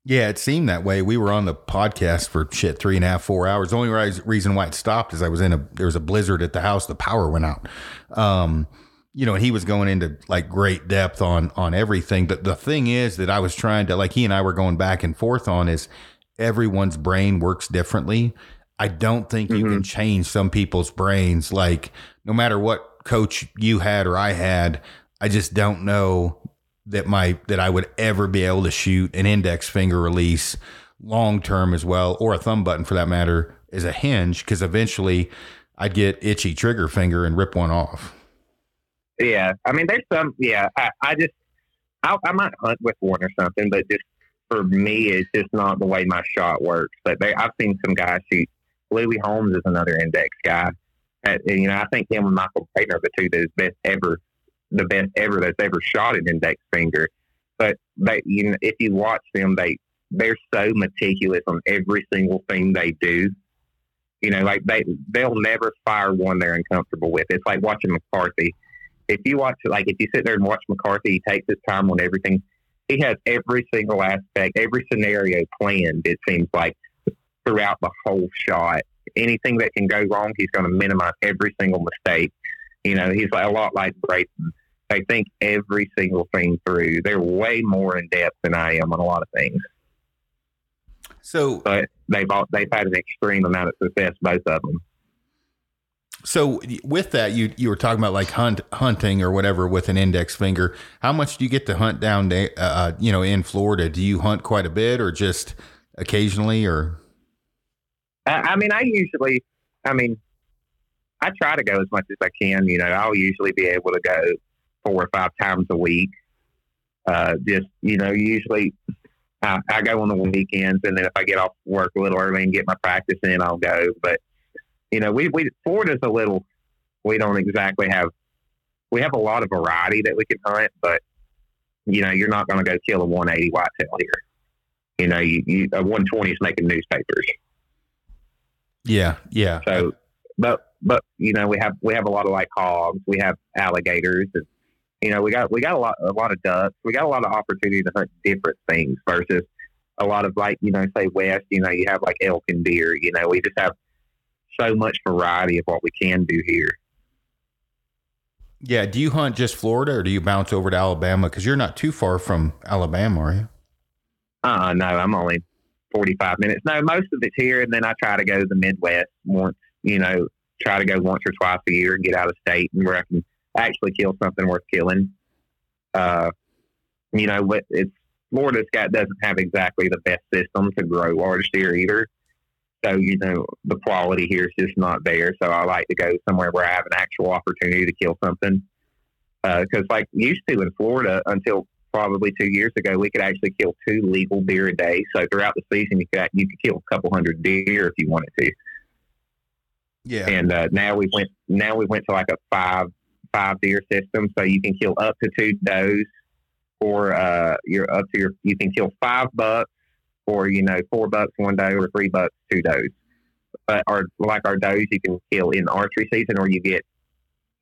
Yeah, it seemed that way. We were on the podcast for shit three and a half, four hours. The only reason why it stopped is I was in a there was a blizzard at the house. The power went out. Um, you know, and he was going into like great depth on on everything. But the thing is that I was trying to like he and I were going back and forth on is everyone's brain works differently. I don't think mm-hmm. you can mm-hmm. change some people's brains. Like no matter what coach you had or I had, I just don't know that my that I would ever be able to shoot an index finger release long term as well, or a thumb button for that matter, as a hinge, because eventually I'd get itchy trigger finger and rip one off. Yeah, I mean, there's some. Yeah, I, I just I, I might hunt with one or something, but just for me, it's just not the way my shot works. But they, I've seen some guys shoot. Louis Holmes is another index guy. You know, I think him and Michael Braden are the two that is best ever the best ever that's ever shot an index finger. But they, you know, if you watch them, they they're so meticulous on every single thing they do. You know, like they they'll never fire one they're uncomfortable with. It's like watching McCarthy. If you watch, like if you sit there and watch McCarthy, he takes his time on everything. He has every single aspect, every scenario planned. It seems like throughout the whole shot. Anything that can go wrong, he's going to minimize every single mistake. You know, he's like a lot like Braden. They think every single thing through. They're way more in depth than I am on a lot of things. So, but they've all, they've had an extreme amount of success, both of them. So with that, you you were talking about like hunt hunting or whatever with an index finger. How much do you get to hunt down, uh, uh, you know, in Florida? Do you hunt quite a bit, or just occasionally, or? I mean, I usually, I mean, I try to go as much as I can. You know, I'll usually be able to go four or five times a week. Uh, just you know, usually I, I go on the weekends, and then if I get off work a little early and get my practice in, I'll go. But you know, we we Florida's a little. We don't exactly have. We have a lot of variety that we can hunt, but you know, you're not going to go kill a 180 whitetail here. You know, you, you a 120 is making newspapers. Yeah, yeah. So, but but you know, we have we have a lot of like hogs, we have alligators, and you know, we got we got a lot a lot of ducks. We got a lot of opportunity to hunt different things versus a lot of like you know, say west. You know, you have like elk and deer. You know, we just have so much variety of what we can do here. Yeah. Do you hunt just Florida, or do you bounce over to Alabama? Because you're not too far from Alabama, are you? Uh, no, I'm only 45 minutes. No, most of it's here, and then I try to go to the Midwest once. You know, try to go once or twice a year and get out of state, and where I can actually kill something worth killing. Uh, you know, it's Florida's got doesn't have exactly the best system to grow large deer either. So you know, the quality here is just not there. So I like to go somewhere where I have an actual opportunity to kill something. Because, uh, like used to in Florida, until probably two years ago, we could actually kill two legal deer a day. So throughout the season, you could you could kill a couple hundred deer if you wanted to. Yeah. And uh, now we went now we went to like a five five deer system, so you can kill up to two does, or uh, you're up to your you can kill five bucks, or you know four bucks one doe, or three bucks two does. But or like our does, you can kill in archery season, or you get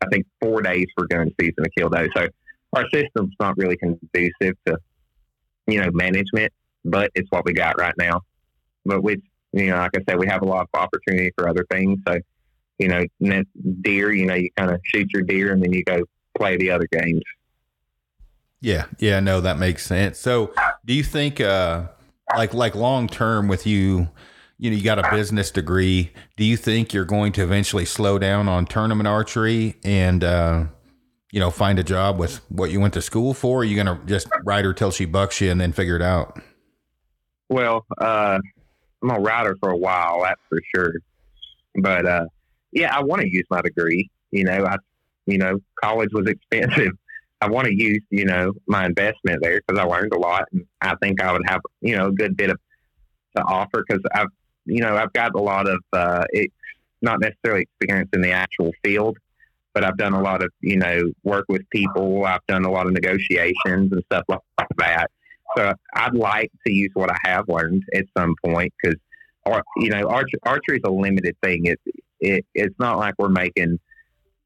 I think four days for gun season to kill those. So our system's not really conducive to you know management, but it's what we got right now. But we, you know, like I said, we have a lot of opportunity for other things. So you know, deer, you know, you kind of shoot your deer and then you go play the other games. Yeah, yeah, no, that makes sense. So, do you think, uh, like, like long term with you, you know, you got a business degree. Do you think you're going to eventually slow down on tournament archery and, uh, you know, find a job with what you went to school for? Or are you going to just ride her till she bucks you and then figure it out? Well, uh, I'm gonna ride her for a while, that's for sure. But uh, yeah, I want to use my degree. You know, I, you know, college was expensive. I want to use, you know, my investment there because I learned a lot, and I think I would have, you know, a good bit of to offer because I've, you know, I've got a lot of, uh, it, not necessarily experience in the actual field, but I've done a lot of, you know, work with people. I've done a lot of negotiations and stuff like that. So I'd like to use what I have learned at some point because, you know, arch- archery is a limited thing. It, it it's not like we're making,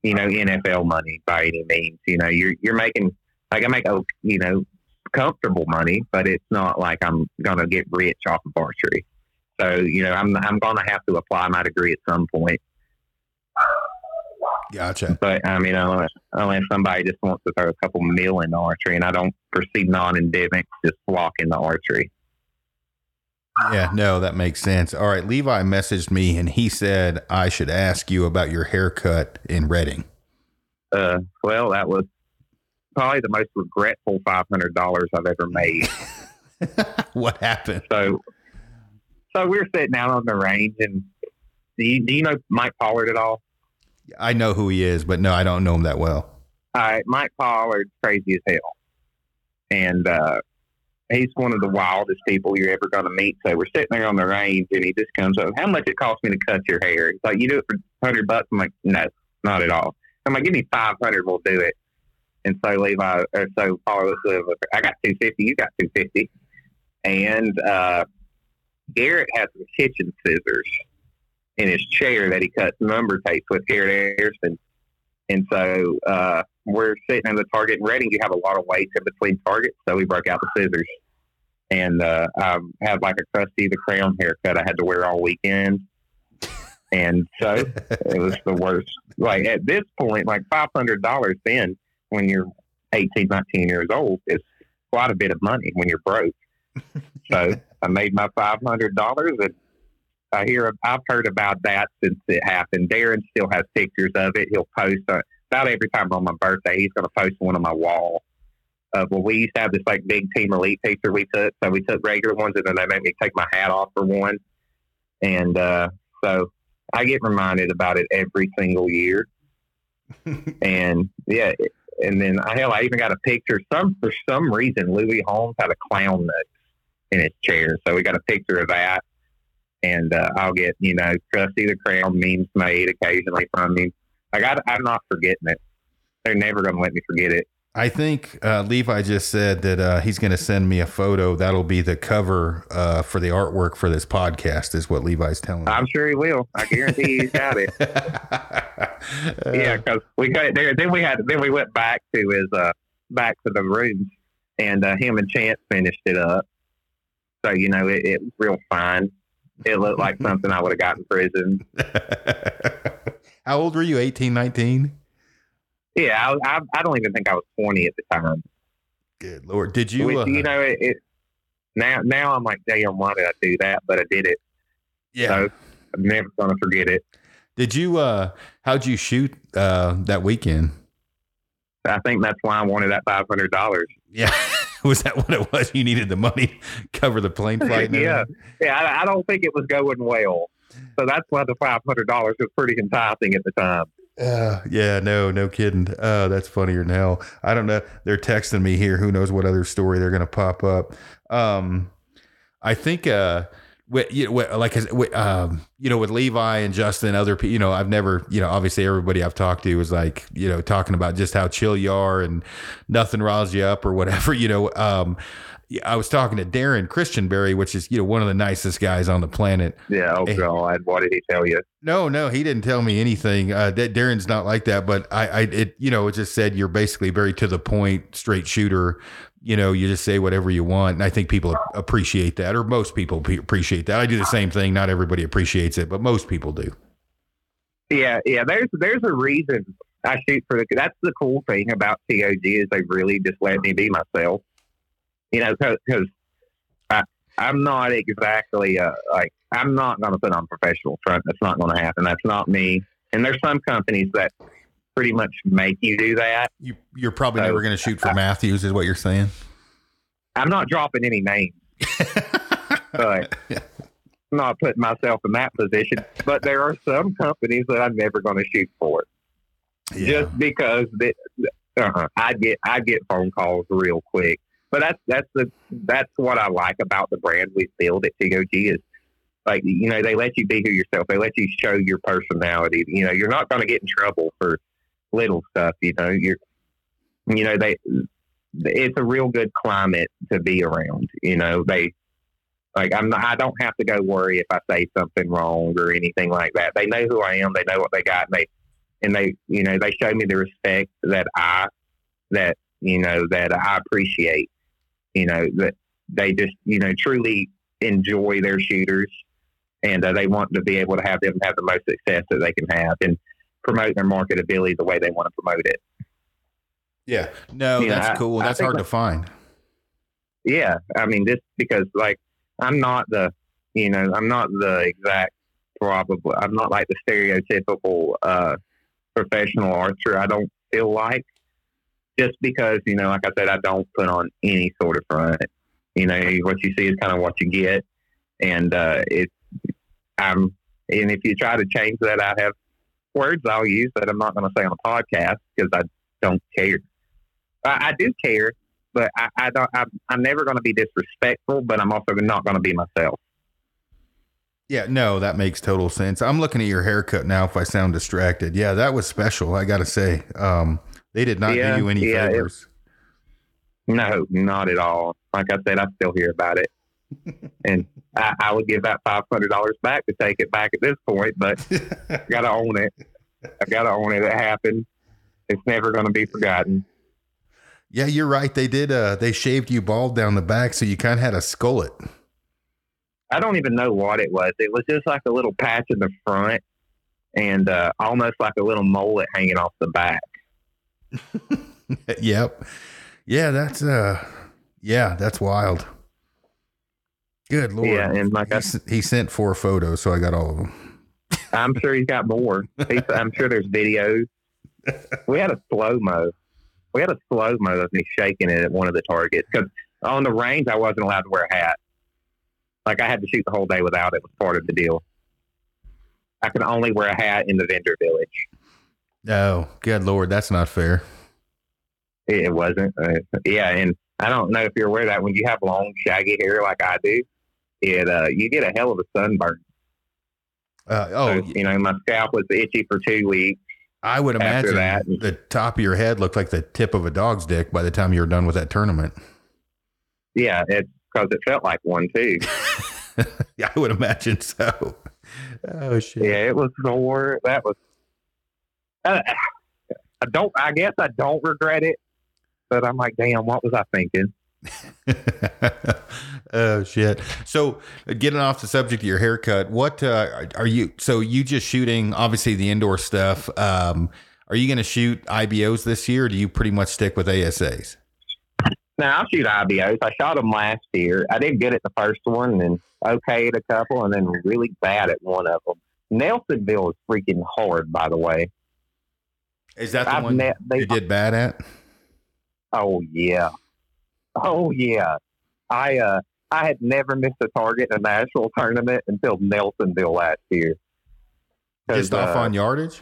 you know, NFL money by any means. You know, you're you're making like I make, oh, you know, comfortable money, but it's not like I'm gonna get rich off of archery. So you know, I'm I'm gonna have to apply my degree at some point. Gotcha. But I mean, unless, unless somebody just wants to throw a couple mil into archery, and I don't foresee non-endemics just flocking the archery. Yeah, no, that makes sense. All right, Levi messaged me and he said I should ask you about your haircut in Redding. Uh, well, that was probably the most regretful five hundred dollars I've ever made. what happened? So, so we were sitting out on the range, and do you, do you know Mike Pollard at all? I know who he is, but no, I don't know him that well. All right, Mike Pollard's crazy as hell, and uh, he's one of the wildest people you're ever going to meet. So we're sitting there on the range, and he just comes up, "How much it cost me to cut your hair?" He's like, "You do it for hundred bucks." I'm like, "No, not at all." I'm like, "Give me five hundred, we'll do it." And so Levi, or so looks at I got two fifty, you got two fifty, and uh, Garrett has some kitchen scissors in his chair that he cuts number tapes with Garrett Anderson. And so uh, we're sitting in the target and Redding. You have a lot of weights in between targets, so we broke out the scissors. And uh, I had like a Krusty the Clown haircut I had to wear all weekend. And so it was the worst. Like at this point, like five hundred dollars then when you're 18, 19 years old is quite a bit of money when you're broke. So I made my five hundred dollars and I hear I've heard about that since it happened. Darren still has pictures of it. He'll post uh, about every time on my birthday. He's going to post one on my wall. Of well, we used to have this like big team elite picture we took. So we took regular ones, and then they made me take my hat off for one. And uh, so I get reminded about it every single year. and yeah, and then hell, I even got a picture. Some for some reason, Louis Holmes had a clown nose in his chair, so we got a picture of that and uh, I'll get you know Krusty the Clown memes made occasionally from me. Like I, I'm not forgetting it. They're never going to let me forget it. I think uh, Levi just said that uh, he's going to send me a photo. That'll be the cover uh, for the artwork for this podcast. Is what Levi's telling me. I'm sure he will. I guarantee he's got it. yeah, because we got it there. Then we had. Then we went back to his uh, back to the rooms, and uh, him and Chance finished it up. So you know it, it was real fine. It looked like something I would have got in prison. How old were you? 18, 19? Yeah, I, I, I don't even think I was 20 at the time. Good Lord. Did you? Which, uh, you know, it, it, now now I'm like, damn, why did I do that? But I did it. yeah. So I'm never going to forget it. Did you? uh How'd you shoot uh that weekend? I think that's why I wanted that $500. Yeah. was that what it was? You needed the money to cover the plane flight? yeah. everything? Yeah, I, I don't think it was going well. So that's why the $500 was pretty enticing at the time. Uh, yeah, no, no kidding. Uh, that's funnier than hell. I don't know. They're texting me here. Who knows what other story they're going to pop up. Um, I think, uh, wh- you know, wh- like, wh- um, you know, with Levi and Justin, other people, you know, I've never, you know, obviously everybody I've talked to is like, you know, talking about just how chill you are and nothing riles you up or whatever, you know. Um, I was talking to Darren Christenberry, which is, you know, one of the nicest guys on the planet. Yeah. Oh. God. What did he tell you? No, no, he didn't tell me anything. Uh, that Darren's not like that, but I, I, it, you know, it just said you're basically very to the point, straight shooter. You know, you just say whatever you want, and I think people appreciate that, or most people appreciate that. I do the same thing. Not everybody appreciates it, but most people do. Yeah. Yeah. There's, there's a reason I shoot for the, that's the cool thing about TOG is they really just let me be myself. You know, because I'm not exactly uh, like I'm not going to put on professional front. That's not going to happen. That's not me. And there's some companies that pretty much make you do that. You, you're probably So- never going to shoot for Mathews, is what you're saying. I'm not dropping any names, but I'm not putting myself in that position. But there are some companies that I'm never going to shoot for, Yeah. just because they, uh I get I get phone calls real quick. But that's that's the that's what I like about the brand we build at TOG is like you know they let you be who yourself. They let you show your personality. You know you're not going to get in trouble for little stuff. You know you're you know they it's a real good climate to be around. You know they like I'm not, I don't have to go worry if I say something wrong or anything like that. They know who I am. They know what they got. And they and they you know they show me the respect that I that you know that I appreciate. You know that they just you know truly enjoy their shooters and uh, they want to be able to have them have the most success that they can have and promote their marketability the way they want to promote it. Yeah. No, Yeah, that's I- cool. I That's think hard that- to find. Yeah, I mean, just because like I'm not the, you know, I'm not the exact probably. I'm not like the stereotypical uh, professional archer. I don't feel like just because you know, like I said, I don't put on any sort of front. You know, what you see is kind of what you get, and uh, it's I'm. And if you try to change that, I have words I'll use that I'm not going to say on a podcast because I don't care. I, I do care, but I, I don't. I'm, I'm never going to be disrespectful, but I'm also not going to be myself. Yeah, no, that makes total sense. I'm looking at your haircut now. If I sound distracted, yeah, that was special. I got to say, um, they did not Yeah, do you any yeah, it- favors. No, not at all. Like I said, I still hear about it, and I, I would give that five hundred dollars back to take it back at this point. But I got to own it. I got to own it. It happened. It's never going to be forgotten. yeah, you're right. They did. Uh, they shaved you bald down the back, so you kind of had a skullet. I don't even know what it was. It was just like a little patch in the front, and uh, almost like a little mullet hanging off the back. yep. Yeah, that's uh, yeah, that's wild. Good lord. Yeah, and like he, I he sent four photos, so I got all of them. I'm sure he's got more. He's, I'm sure there's videos. We had a slow mo. We had a slow mo of me shaking it at one of the targets because on the range I wasn't allowed to wear a hat. Like I had to shoot the whole day without it. Was part of the deal. I could only wear a hat in the vendor village. Oh, good lord, that's not fair. It, it wasn't. Uh, yeah, and I don't know if you're aware of that when you have long shaggy hair like I do, it uh, you get a hell of a sunburn. Uh, oh, So, you know, my scalp was itchy for two weeks. I would imagine that- the top of your head looked like the tip of a dog's dick by the time you were done with that tournament. Yeah, it's because it felt like one too. yeah, I would imagine so. Oh shit. Yeah, it was sore. That was. Uh, I don't. I guess I don't regret it, but I'm like, damn, what was I thinking? oh shit. So, uh, getting off the subject of your haircut, what uh, are you? So you just shooting obviously the indoor stuff. Um, are you going to shoot IBOs this year? or Do you pretty much stick with ASAs? Now I'll shoot IBOs. I shot them last year. I did good at the first one, and okay at a couple, and then really bad at one of them. Nelsonville is freaking hard, by the way. Is that the I've one met. They, you did bad at? Oh yeah, oh yeah. I uh I had never missed a target in a national tournament until Nelsonville last year. Just off uh, on yardage?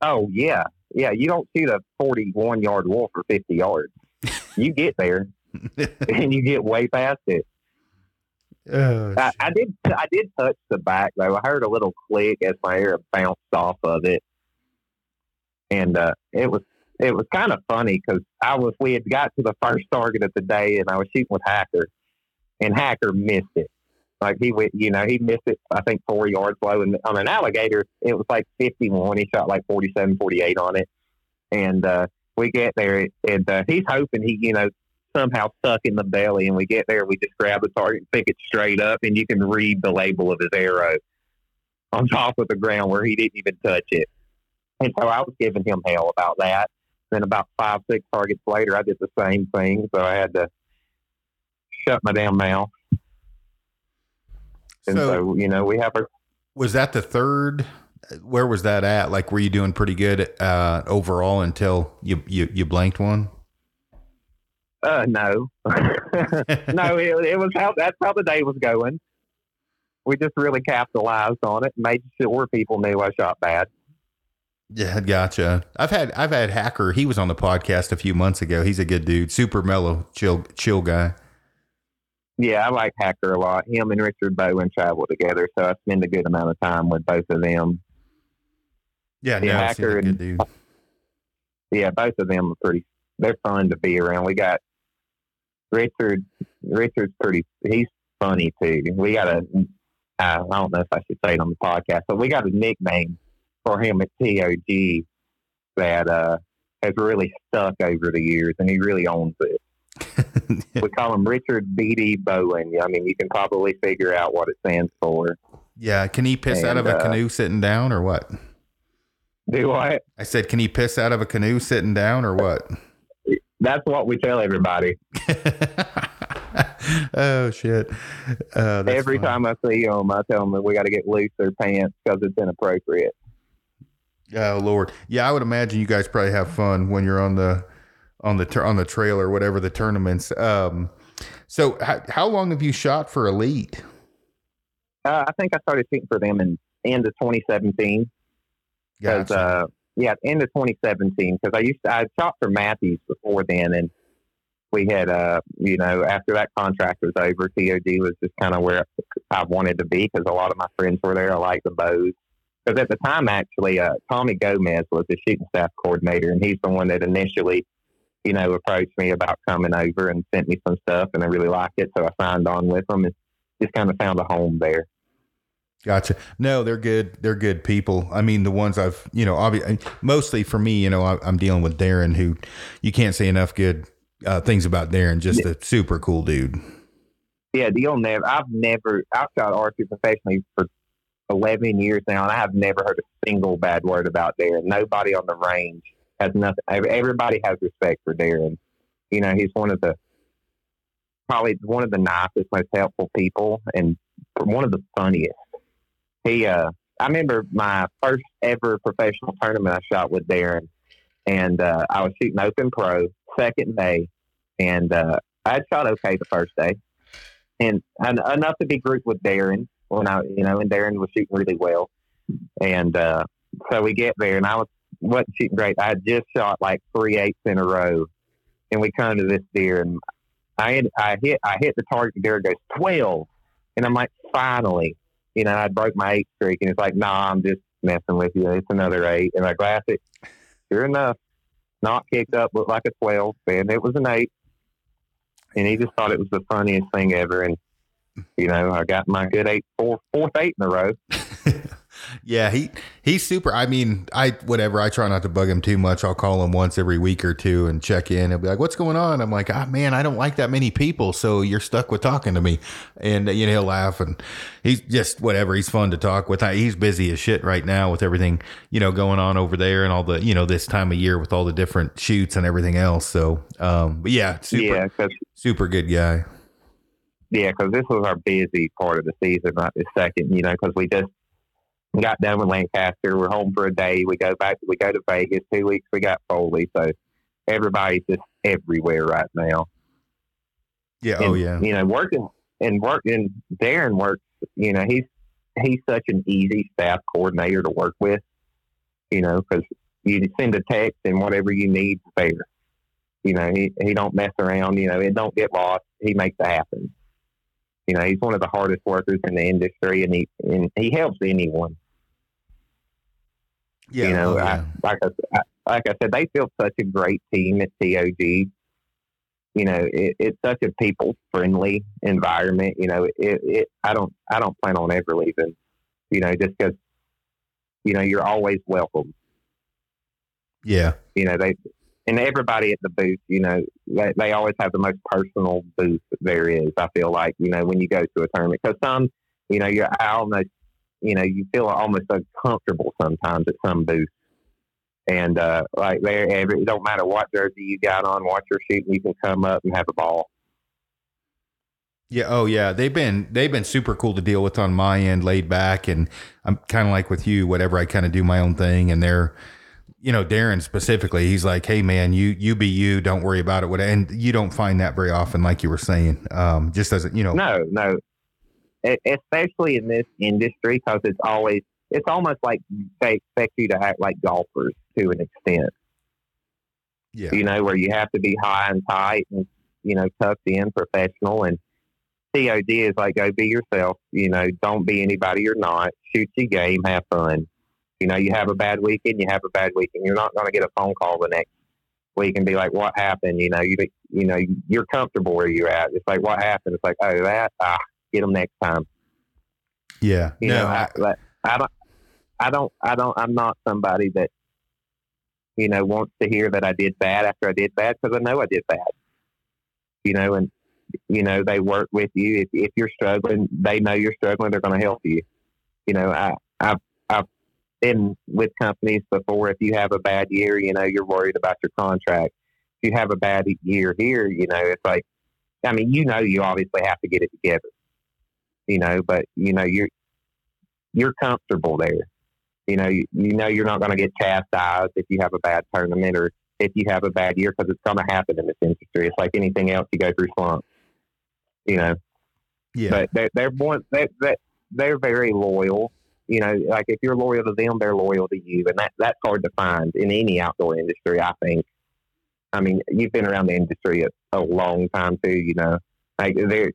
Oh yeah, yeah. You don't shoot a forty-one yard wall for fifty yards. You get there and you get way past it. Oh, I, I did. I did touch the back though. I heard a little click as my air bounced off of it, and uh, it was it was kind of funny because I was we had got to the first target of the day, and I was shooting with Hacker, and Hacker missed it. Like he went, you know, he missed it. I think four yards low, and on an alligator, it was like fifty one. He shot like 47, 48 on it, and uh, we get there, and uh, he's hoping he, you know, somehow stuck in the belly. And we get there, we just grab the target, pick it straight up, and you can read the label of his arrow on top of the ground where he didn't even touch it. And so I was giving him hell about that. And then about five, six targets later, I did the same thing. So I had to shut my damn mouth. And so, So- you know, we have our was that the third? Where was that at? Like, were you doing pretty good uh, overall until you, you you blanked one? Uh, no, no, it, it was how that's how the day was going. We just really capitalized on it, and made sure people knew I shot bad. Yeah, gotcha. I've had I've had Hacker. He was on the podcast a few months ago. He's a good dude, super mellow, chill chill guy. Yeah, I like Hacker a lot. Him and Richard Bowen travel together, so I spend a good amount of time with both of them. Yeah, Yeah, no, Hacker and- dude. Yeah, both of them are pretty. They're fun to be around. We got Richard. Richard's pretty. He's funny too. We got a. I don't know if I should say it on the podcast, but we got a nickname for him at TOG that uh, has really stuck over the years, and he really owns it. We call him Richard B.D. Bowen. I mean, you can probably figure out what it stands for. yeah, can he piss out of And, a uh, canoe sitting down or what? Do what? I said, can he piss out of a canoe sitting down or what? That's what we tell everybody. oh shit! Uh, Every funny. time I see him, I tell them we got to get looser pants because it's inappropriate. Oh Lord, yeah, I would imagine you guys probably have fun when you're on the on the on the trail or whatever the tournaments. Um, so how, how long have you shot for Elite? Uh, I think I started shooting for them in end of 2017. Because Gotcha. uh, yeah, end of 2017. Because I used to, I shot for Mathews before then, and we had uh, you know, after that contract was over, TOG was just kind of where I wanted to be because a lot of my friends were there. I like the bows. Because at the time, actually, uh, Tommy Gomez was the shooting staff coordinator, and he's the one that initially, you know, approached me about coming over and sent me some stuff, and I really liked it, so I signed on with them and just kind of found a home there. Gotcha. No, they're good. They're good people. I mean, the ones I've, you know, obviously, mostly for me, you know, I, I'm dealing with Darren, who you can't say enough good uh, things about Darren. Just a super cool dude. Yeah, you'll never. I've never. I've shot archery professionally for eleven years now, and I have never heard a single bad word about Darren. Nobody on the range has nothing. Everybody has respect for Darren. You know, he's one of the probably one of the nicest, most helpful people, and one of the funniest. He, uh, I remember my first ever professional tournament I shot with Darren, and uh, I was shooting open pro second day, and uh, I shot okay the first day, and, and enough to be grouped with Darren when I, you know, and Darren was shooting really well, and uh, so we get there, and I was wasn't shooting great. I had just shot like three eights in a row, and we come to this deer, and I had, I hit I hit the target. The deer goes twelve, and I'm like, finally, you know, I broke my eight streak, and it's like, nah, I'm just messing with you. It's another eight, and I glass it. Sure enough, not kicked up, looked like a twelve, and it was an eight. And he just thought it was the funniest thing ever, and you know, I got my good eight, four, fourth eight in a row. yeah, he he's super. I mean, I whatever. I try not to bug him too much. I'll call him once every week or two and check in. He'll be like, "What's going on?" I'm like, "Ah, man, I don't like that many people, so you're stuck with talking to me." And you know, he'll laugh and he's just whatever. He's fun to talk with. He's busy as shit right now with everything you know going on over there and all the you know this time of year with all the different shoots and everything else. So, um, but yeah, super Yeah, super good guy. Yeah, because this was our busy part of the season, not the second. You know, because we just got done with Lancaster. We're home for a day. We go back. We go to Vegas. Two weeks. We got Foley. So everybody's just everywhere right now. Yeah. Oh, and, oh yeah. You know, working and working. Darren works. You know, he's he's such an easy staff coordinator to work with. You know, because you send a text and whatever you need is there. You know, he he don't mess around. You know, it don't get lost. He makes it happen. You know, he's one of the hardest workers in the industry, and he and he helps anyone. Yeah, you know, oh, I, like I, I like I said, they feel such a great team at TOG. You know, it, it's such a people friendly environment. You know, it, it I don't I don't plan on ever leaving. You know, just because you know you're always welcome. yeah, You know, they and everybody at the booth. You know, they, they always have the most personal booth there is. I feel like you know when you go to a tournament because some, you know, you're almost you know you feel almost uncomfortable sometimes at some booths. And uh, like there, every, it don't matter what jersey you got on, what you're shooting, you can come up and have a ball. yeah. Oh, yeah. They've been they've been super cool to deal with on my end, laid back, and I'm kind of like with you. Whatever, I kind of do my own thing, and they're, you know, Darren specifically. He's like, hey man, you you be you. Don't worry about it. What and you don't find that very often, like you were saying. Um, just doesn't, you know. No, no, especially in this industry because it's always it's almost like they expect you to act like golfers to an extent. Yeah. you know, where you have to be high and tight and, you know, tucked in, professional. And TOG is like, go be yourself. You know, don't be anybody you're not. Shoot your game, have fun. You know, you have a bad weekend, you have a bad weekend. You're not going to get a phone call the next week and be like, what happened? You know, you you know, you're comfortable where you're at. It's like, what happened? It's like, oh, that, ah, get them next time. Yeah. You no, know, I, like, I don't, I don't, I don't, I'm not somebody that, you know, wants to hear that I did bad after I did bad because I know I did bad. You know, and you know they work with you. If if you're struggling, they know you're struggling. They're going to help you. You know, I I've I've been with companies before. If you have a bad year, you know, you're worried about your contract. If you have a bad year here, you know, it's like, I mean, you know, you obviously have to get it together. You know, but you know, you're you're comfortable there. You know, you, you know you're not going to get chastised if you have a bad tournament or if you have a bad year because it's going to happen in this industry. It's like anything else, you go through slumps. You know, yeah. but they're they're one they they they're very loyal. You know, like if you're loyal to them, they're loyal to you, and that that's hard to find in any outdoor industry. I think. I mean, you've been around the industry a, a long time too. You know, like there,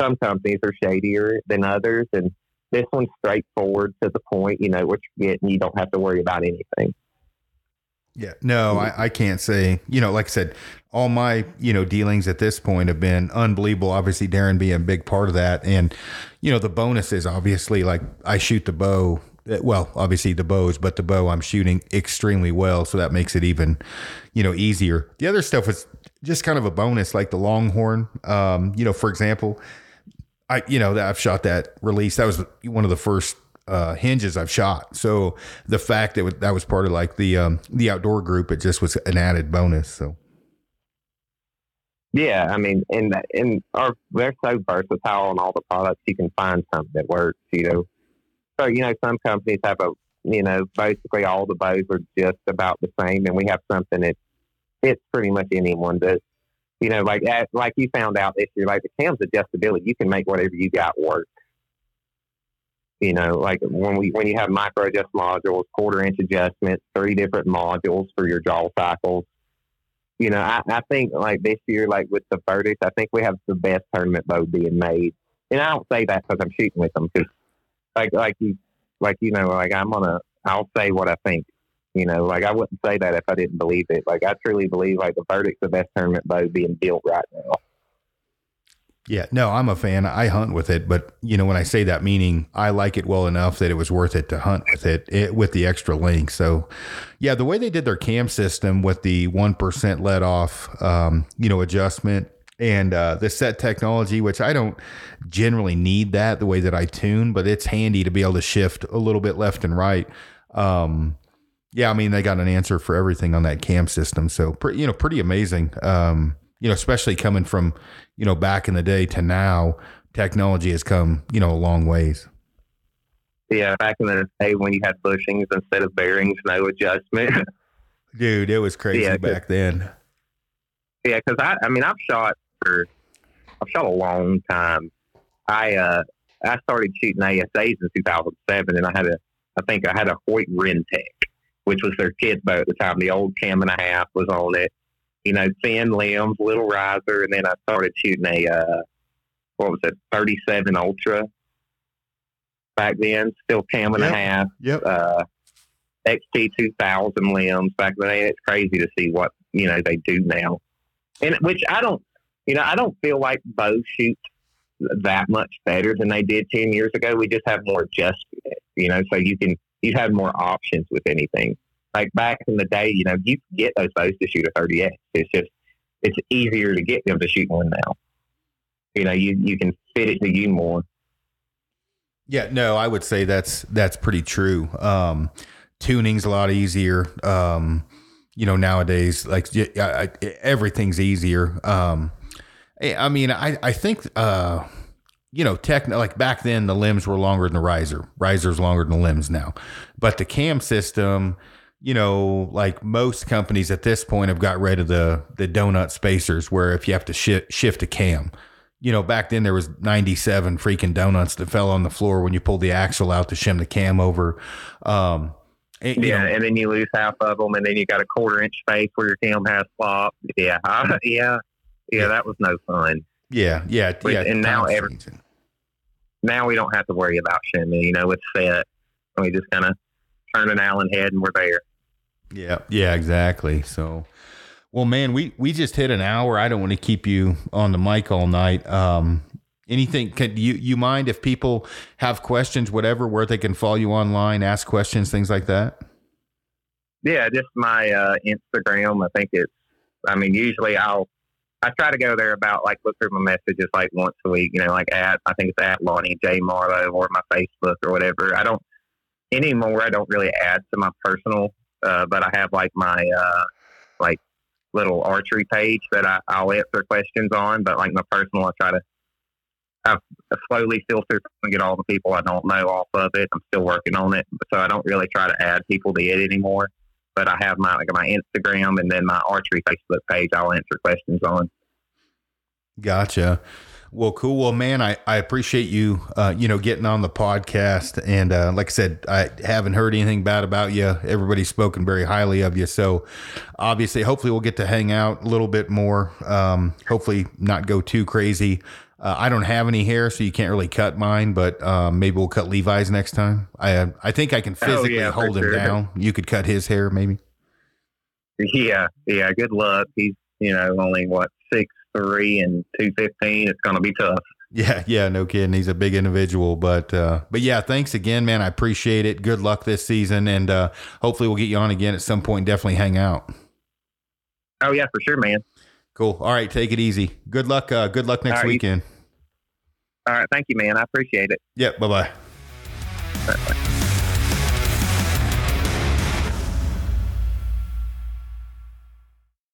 some companies are shadier than others, and this one's straightforward to the point. You know what you're getting. You don't have to worry about anything. Yeah, no, I, I can't say. You know, like I said, all my you know dealings at this point have been unbelievable. Obviously, Darren being a big part of that, and you know the bonuses. Obviously, like I shoot the bow. uh, Well, obviously the bows, but the bow I'm shooting extremely well, so that makes it even, you know, easier. The other stuff is just kind of a bonus, like the Longhorn. Um, you know, for example, I you know I've shot that release. That was one of the first uh, hinges I've shot. So the fact that that was part of like the um, the outdoor group, it just was an added bonus. So Yeah, I mean, and and our they're so versatile on all the products. You can find something that works. You know, so you know some companies have a you know basically all the bows are just about the same, and we have something that fits pretty much anyone. Does you know like like you found out this year, like the cam's adjustability, you can make whatever you got work. You know, like when we when you have micro adjust modules, quarter inch adjustments, three different modules for your jaw cycles you know, I, I think like this year, like with the verdict, I think we have the best tournament bow being made. And I don't say that because I'm shooting with them, because like like you like you know, like I'm gonna I'll say what I think. You know, like I wouldn't say that if I didn't believe it. Like I truly believe like the verdict's the best tournament bow being built right now. Yeah, no, I'm a fan. I hunt with it, but you know when I say that, meaning I like it well enough that it was worth it to hunt with it, it with the extra length. So yeah, the way they did their cam system with the one percent let off, um, you know, adjustment and uh, the set technology, which I don't generally need that the way that I tune, but it's handy to be able to shift a little bit left and right. Um, yeah, I mean they got an answer for everything on that cam system, so you know pretty amazing. Um, you know, especially coming from you know back in the day to now, technology has come you know a long ways. Yeah, back in the day when you had bushings instead of bearings, no adjustment. Dude, it was crazy Yeah, back then. Yeah, because I, I mean, I've shot for, I've shot a long time. I, uh, I started shooting ASAs in 2007, and I had a, I think I had a Hoyt Rintec, which was their kid's boat at the time. The old cam and a half was on it. You know, thin limbs, little riser, and then I started shooting a, uh, what was it, 37 Ultra back then, still cam and Yep. a half, Yep. uh, XT 2000 limbs back then. It's crazy to see what, you know, they do now. And which I don't, you know, I don't feel like bow shoot that much better than they did 10 years ago. We just have more adjustment, you know, so you can, you have more options with anything. Like back in the day, you know, you could get those bows to shoot a 30X. It's just, it's easier to get them to shoot one now. You know, you, you can fit it to you more. Yeah, no, I would say that's that's pretty true. Um, tuning's a lot easier. Um, you know, nowadays, like I- I- everything's easier. Um, I I mean, I I think uh, you know, tech like back then the limbs were longer than the riser. Riser's longer than the limbs now, but the cam system. You know, like most companies at this point have got rid of the the donut spacers, where if you have to shi shift a cam, you know, back then there was 97 freaking donuts that fell on the floor when you pulled the axle out to shim the cam over. Um, and, Yeah, know, and then you lose half of them, and then you got a quarter inch space where your cam has flop. Yeah, I, yeah, yeah, that was no fun. yeah, yeah, But- yeah. and now every- Now we don't have to worry about shimming. You know, it's set. We just kind of turn an Allen head, and we're there. Yeah, yeah, exactly. So, well, man, we we just hit an hour. I don't want to keep you on the mic all night. Um, anything? Can you you mind if people have questions, whatever, where they can follow you online, ask questions, things like that? Yeah, just my uh, Instagram. I think it's. I mean, usually I'll. I try to go there about like look through my messages like once a week. You know, like at I think it's at Lonnie J Marlow or my Facebook or whatever. I don't anymore. I don't really add to my personal, uh, but I have like my uh, like little archery page that I, I'll answer questions on. But like my personal, I try to. I slowly filter and get all the people I don't know off of it. I'm still working on it, so I don't really try to add people to it anymore but I have my like my Instagram and then my archery Facebook page. I'll answer questions on. Gotcha. Well, cool. Well, man, I, I appreciate you, uh, you know, getting on the podcast. And uh, like I said, I haven't heard anything bad about you. Everybody's spoken very highly of you. So obviously, hopefully, we'll get to hang out a little bit more. Um, hopefully, not go too crazy. Uh, I don't have any hair, so you can't really cut mine, but um, maybe we'll cut Levi's next time. I I think I can Oh, physically yeah, hold him sure. down. You could cut his hair, maybe. Yeah, yeah. Good luck. He's you know only what six three and two fifteen. It's going to be tough. Yeah, yeah, no kidding. He's a big individual, but uh, but yeah, thanks again, man. I appreciate it. Good luck this season, and uh, hopefully we'll get you on again at some point. Definitely hang out. Oh yeah, for sure, man. Cool. All right, take it easy. Good luck. Uh, good luck next All right, you- weekend. All right, thank you, man. I appreciate it. Yep. Bye bye. Bye-bye.